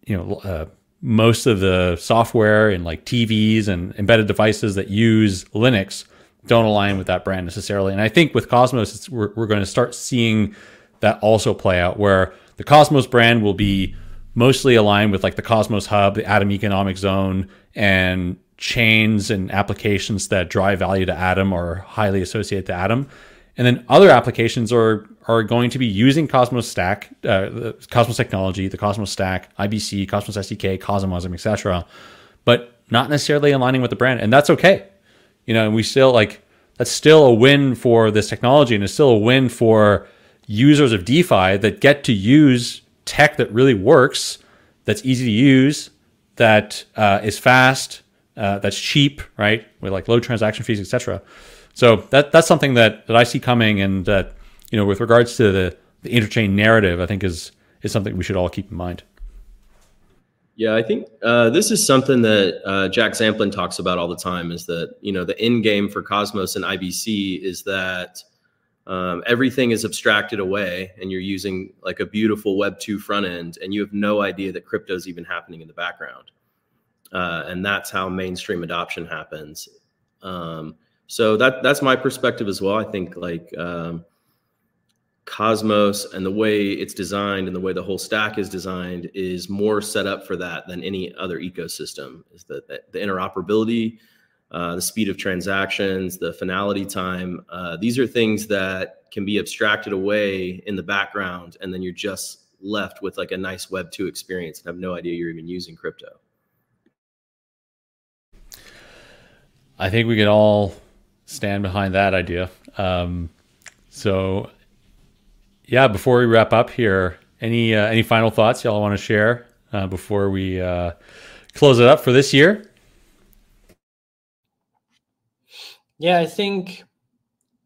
you know, uh, most of the software and like TVs and embedded devices that use Linux don't align with that brand necessarily. And I think with Cosmos, we're, we're going to start seeing that also play out where the Cosmos brand will be mostly aligned with like the Cosmos Hub, the Atom Economic Zone, and chains and applications that drive value to Atom or highly associate to Atom. And then other applications are are going to be using Cosmos Stack, uh, Cosmos technology, the Cosmos Stack, IBC, Cosmos SDK, CosmWasm, etc., but not necessarily aligning with the brand, and that's okay you know, and we still like that's still a win for this technology and it's still a win for users of DeFi that get to use tech that really works, that's easy to use, that uh, is fast, uh, that's cheap, right? With like low transaction fees, etc. So that that's something that that I see coming, and that you know, with regards to the the interchain narrative, I think is is something we should all keep in mind. Yeah, I think uh, this is something that uh, Jack Zampolin talks about all the time. Is that you know the end game for Cosmos and IBC is that um, everything is abstracted away, and you're using like a beautiful Web two front end, and you have no idea that crypto is even happening in the background. Uh, and that's how mainstream adoption happens. Um, so that that's my perspective as well. I think like um, Cosmos and the way it's designed and the way the whole stack is designed is more set up for that than any other ecosystem. Is that the interoperability, uh, the speed of transactions, the finality time. Uh, these are things that can be abstracted away in the background, and then you're just left with like a nice Web two experience and have no idea you're even using crypto. I think we can all stand behind that idea. Um, so, yeah, before we wrap up here, any uh, any final thoughts y'all want to share uh, before we uh, close it up for this year? Yeah, I think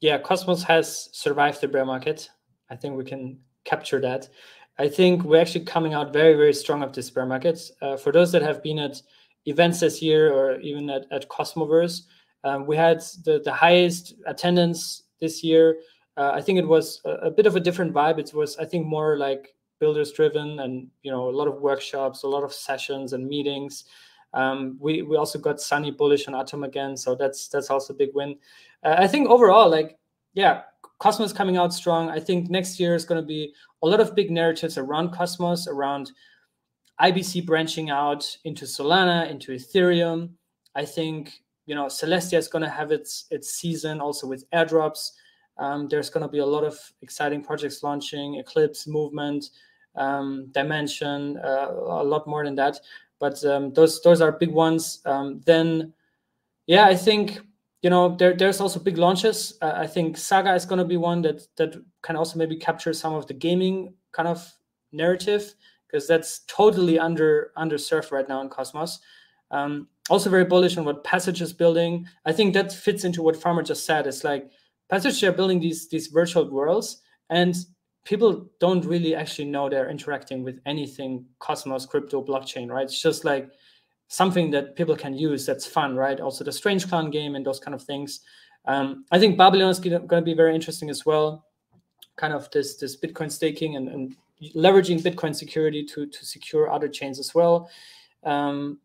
yeah, Cosmos has survived the bear market. I think we can capture that. I think we're actually coming out very, very strong of this bear market. Uh, for those that have been at events this year or even at, at Cosmoverse, um, we had the, the highest attendance this year. Uh, I think it was a, a, bit of a different vibe. It was, I think, more like builders driven and, you know, a lot of workshops, a lot of sessions and meetings. Um, we, we also got Sunny bullish on Atom again. So that's, that's also a big win. Uh, I think overall, like, yeah, Cosmos coming out strong. I think next year is going to be a lot of big narratives around Cosmos, around IBC branching out into Solana, into Ethereum. I think you know Celestia is going to have its its season also with airdrops. Um, there's going to be a lot of exciting projects launching, Eclipse, Movement, um, Dymension, uh, a lot more than that. But um, those those are big ones. Um, then, yeah, I think you know there, there's also big launches uh, i think saga is going to be one that that can also maybe capture some of the gaming kind of narrative because that's totally under underserved right now in cosmos um, also very bullish on what passage is building i think that fits into what farmer just said it's like Passage they're building these these virtual worlds and people don't really actually know they're interacting with anything cosmos crypto blockchain right it's just like something that people can use that's fun, right? Also the Strange Clan game and those kind of things. Um, I think Babylon is going to be very interesting as well. Kind of this this Bitcoin staking and, and leveraging Bitcoin security to to secure other chains as well. Um,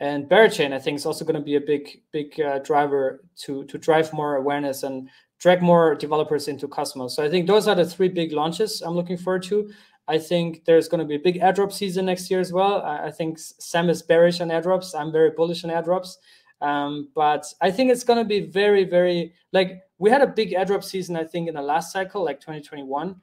and Berachain, I think, is also going to be a big big uh, driver to to drive more awareness and drag more developers into Cosmos. So I think those are the three big launches I'm looking forward to. I think there's going to be a big airdrop season next year as well. I, I think Sam is bearish on airdrops. I'm very bullish on airdrops. Um, but I think it's going to be very, very like we had a big airdrop season, I think, in the last cycle, like 2021.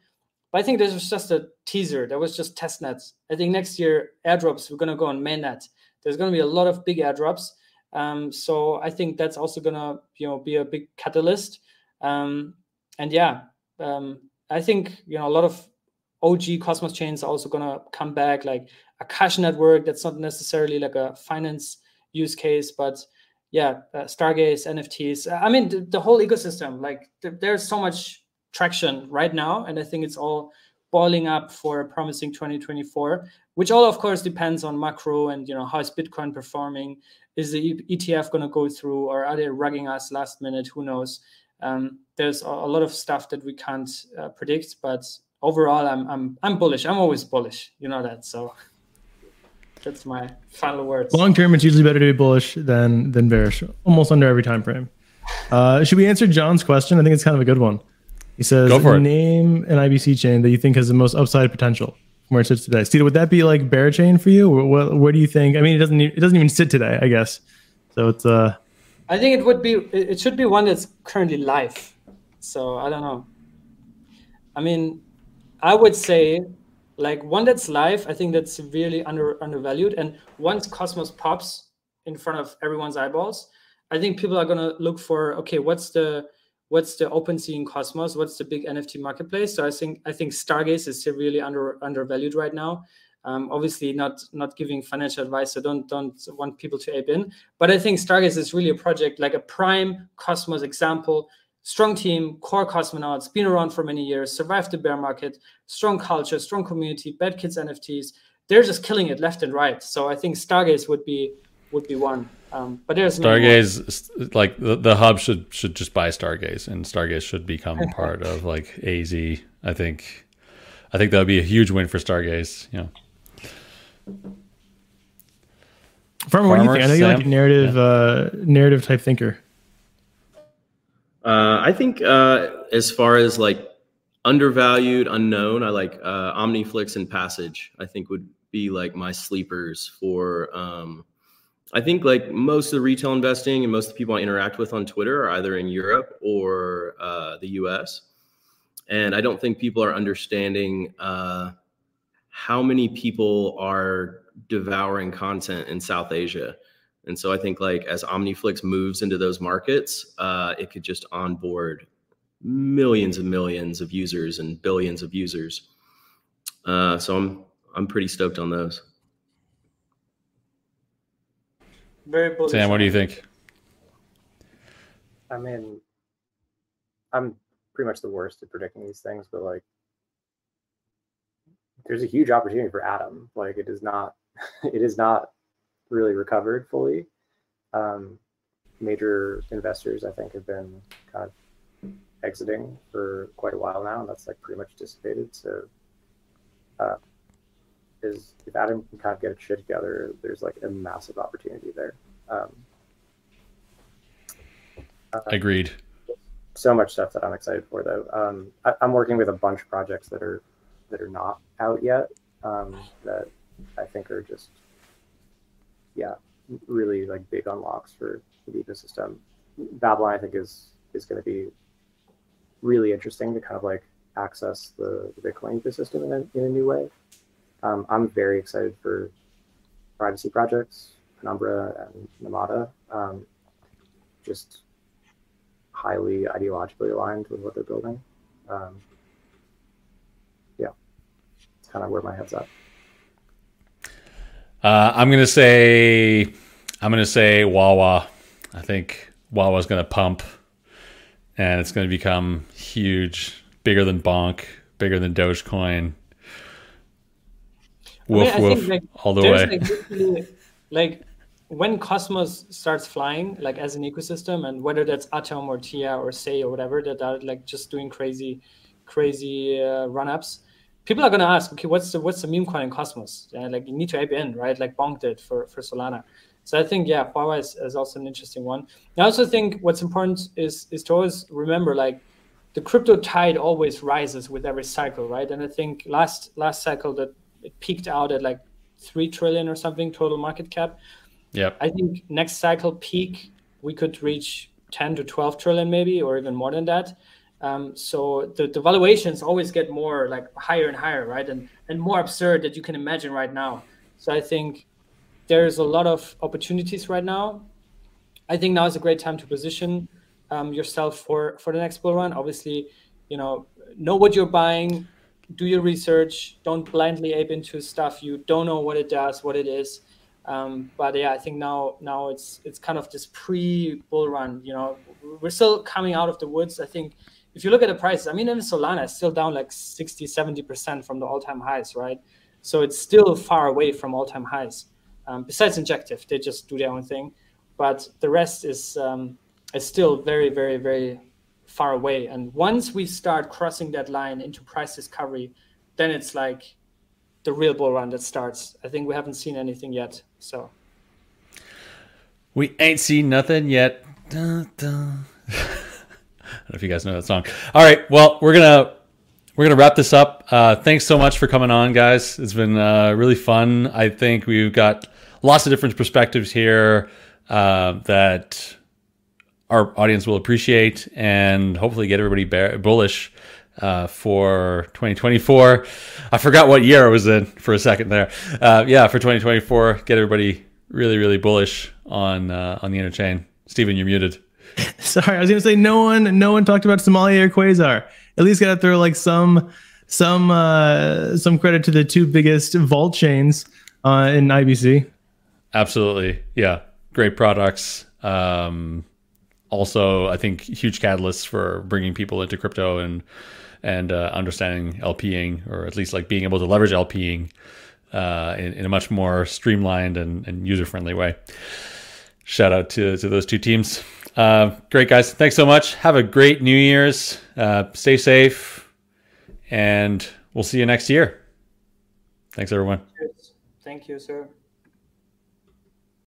But I think this was just a teaser. That was just test nets. I think next year, airdrops, we're going to go on mainnet. There's going to be a lot of big airdrops. Um, so I think that's also going to you know be a big catalyst. Um, and yeah, um, I think you know a lot of OG Cosmos chains are also gonna come back, like Akash Network. That's not necessarily like a finance use case, but yeah, uh, Stargaze, NFTs. I mean, the, the whole ecosystem. Like th- there's so much traction right now, and I think it's all boiling up for a promising 2024. Which all, of course, depends on macro and you know how is Bitcoin performing. Is the ETF going to go through, or are they rugging us last minute? Who knows? Um, there's a, lot of stuff that we can't uh, predict, but overall, I'm I'm I'm bullish. I'm always bullish. You know that. So that's my final words. Long term, it's usually better to be bullish than than bearish, almost under every time frame. Uh, should we answer John's question? I think it's kind of a good one. He says, "Name an IBC chain that you think has the most upside potential from where it sits today." Steve, would that be like Berachain for you? What, where do you think? I mean, it doesn't it doesn't even sit today, I guess. So it's uh. I think it would be it should be one that's currently live. So I don't know. I mean, I would say like one that's live, I think that's really under undervalued. And once Cosmos pops in front of everyone's eyeballs, I think people are gonna look for okay, what's the what's the OpenSea in Cosmos? What's the big NFT marketplace? So I think I think Stargaze is really under undervalued right now. Um, obviously, not not giving financial advice, so don't don't want people to ape in. But I think Stargaze is really a project like a prime Cosmos example strong team, core cosmonauts, been around for many years, survived the bear market, strong culture, strong community, bad kids NFTs. They're just killing it left and right. So I think Stargaze would be would be one. Um, but there's Stargaze, like the, the hub should should just buy Stargaze, and Stargaze should become [LAUGHS] part of like AZ. I think, I think that would be a huge win for Stargaze. You know. Farmer, what do you think? I know you're like a narrative, yeah. uh, narrative type thinker. Uh, I think uh, as far as like undervalued, unknown. I like uh, OmniFlix and Passage. I think would be like my sleepers for. Um, I think like most of the retail investing and most of the people I interact with on Twitter are either in Europe or uh, the U.S. And I don't think people are understanding uh, how many people are devouring content in South Asia. And so I think like as OmniFlix moves into those markets, uh, it could just onboard millions and millions of users and billions of users. Uh, so I'm I'm pretty stoked on those. Very bullish. Sam, what do you think? I mean, I'm pretty much the worst at predicting these things, but like, there's a huge opportunity for Atom. Like, it is not, [LAUGHS] it is not really recovered fully. Um, major investors, I think, have been kind of exiting for quite a while now, and that's like pretty much dissipated. So, uh, is if Atom can kind of get its shit together, there's like a massive opportunity there. Um, uh, Agreed. so much stuff that I'm excited for though. Um, I, I'm working with a bunch of projects that are that are not out yet um, that I think are just yeah really like big unlocks for, for the ecosystem. Babylon I think is is going to be really interesting to kind of like access the, the Bitcoin ecosystem in a, in a new way. Um, I'm very excited for privacy projects, Penumbra and Namada. Um, just highly ideologically aligned with what they're building. Um, yeah, it's kind of where my head's at. Uh, I'm gonna say I'm gonna say Huahua. I think Huahua's gonna pump, and it's gonna become huge, bigger than Bonk, bigger than Dogecoin. I mean, Woof I woof think, like, all the way. Like, like when Cosmos starts flying, like as an ecosystem, and whether that's Atom or Tia or Sei or whatever that are like just doing crazy, crazy uh, run ups, people are gonna ask, okay, what's the what's the meme coin in Cosmos? And like you need to ape in, right? Like Bonk did for for Solana. So I think yeah, Huahua is, is also an interesting one. I also think what's important is is to always remember like the crypto tide always rises with every cycle, right? And I think last last cycle that it peaked out at like three trillion or something total market cap. Yeah. I think next cycle peak we could reach 10 to 12 trillion maybe or even more than that. Um, so the, the valuations always get more like higher and higher, right? And and more absurd that you can imagine right now. So I think there's a lot of opportunities right now. I think now is a great time to position um, yourself for for the next bull run. Obviously, you know, know what you're buying, do your research, don't blindly ape into stuff you don't know what it does, what it is. Um, but yeah, I think now now it's it's kind of this pre bull run. You know, we're still coming out of the woods. I think if you look at the prices, I mean, even Solana is still down like 60, 70% from the all time highs, right? So it's still far away from all time highs. Um, besides Injective, they just do their own thing. But the rest is, um, is still very, very, very far away. And once we start crossing that line into price discovery, then it's like the real bull run that starts. I think we haven't seen anything yet. So We ain't seen nothing yet. Dun, dun. [LAUGHS] I don't know if you guys know that song. All right, well, we're gonna we're gonna wrap this up. Uh, thanks so much for coming on, guys. It's been uh, really fun. I think we've got lots of different perspectives here uh, that our audience will appreciate, and hopefully get everybody bear- bullish uh, for 2024. I forgot what year I was in for a second there. Uh, yeah, for 2024, get everybody really, really bullish on uh, on the interchain. Stephen, you're muted. [LAUGHS] Sorry, I was gonna say no one, no one talked about Sommelier or Quasar. At least gotta throw like some, some, uh, some credit to the two biggest vault chains uh, in IBC. Absolutely, yeah, great products. Um, also, I think huge catalysts for bringing people into crypto and and uh, understanding LPing, or at least like being able to leverage LPing uh, in, in a much more streamlined and, and user friendly way. Shout out to to those two teams. Uh, great guys, thanks so much. Have a great New Year's. Uh, stay safe, and we'll see you next year. Thanks, everyone. thank you, sir.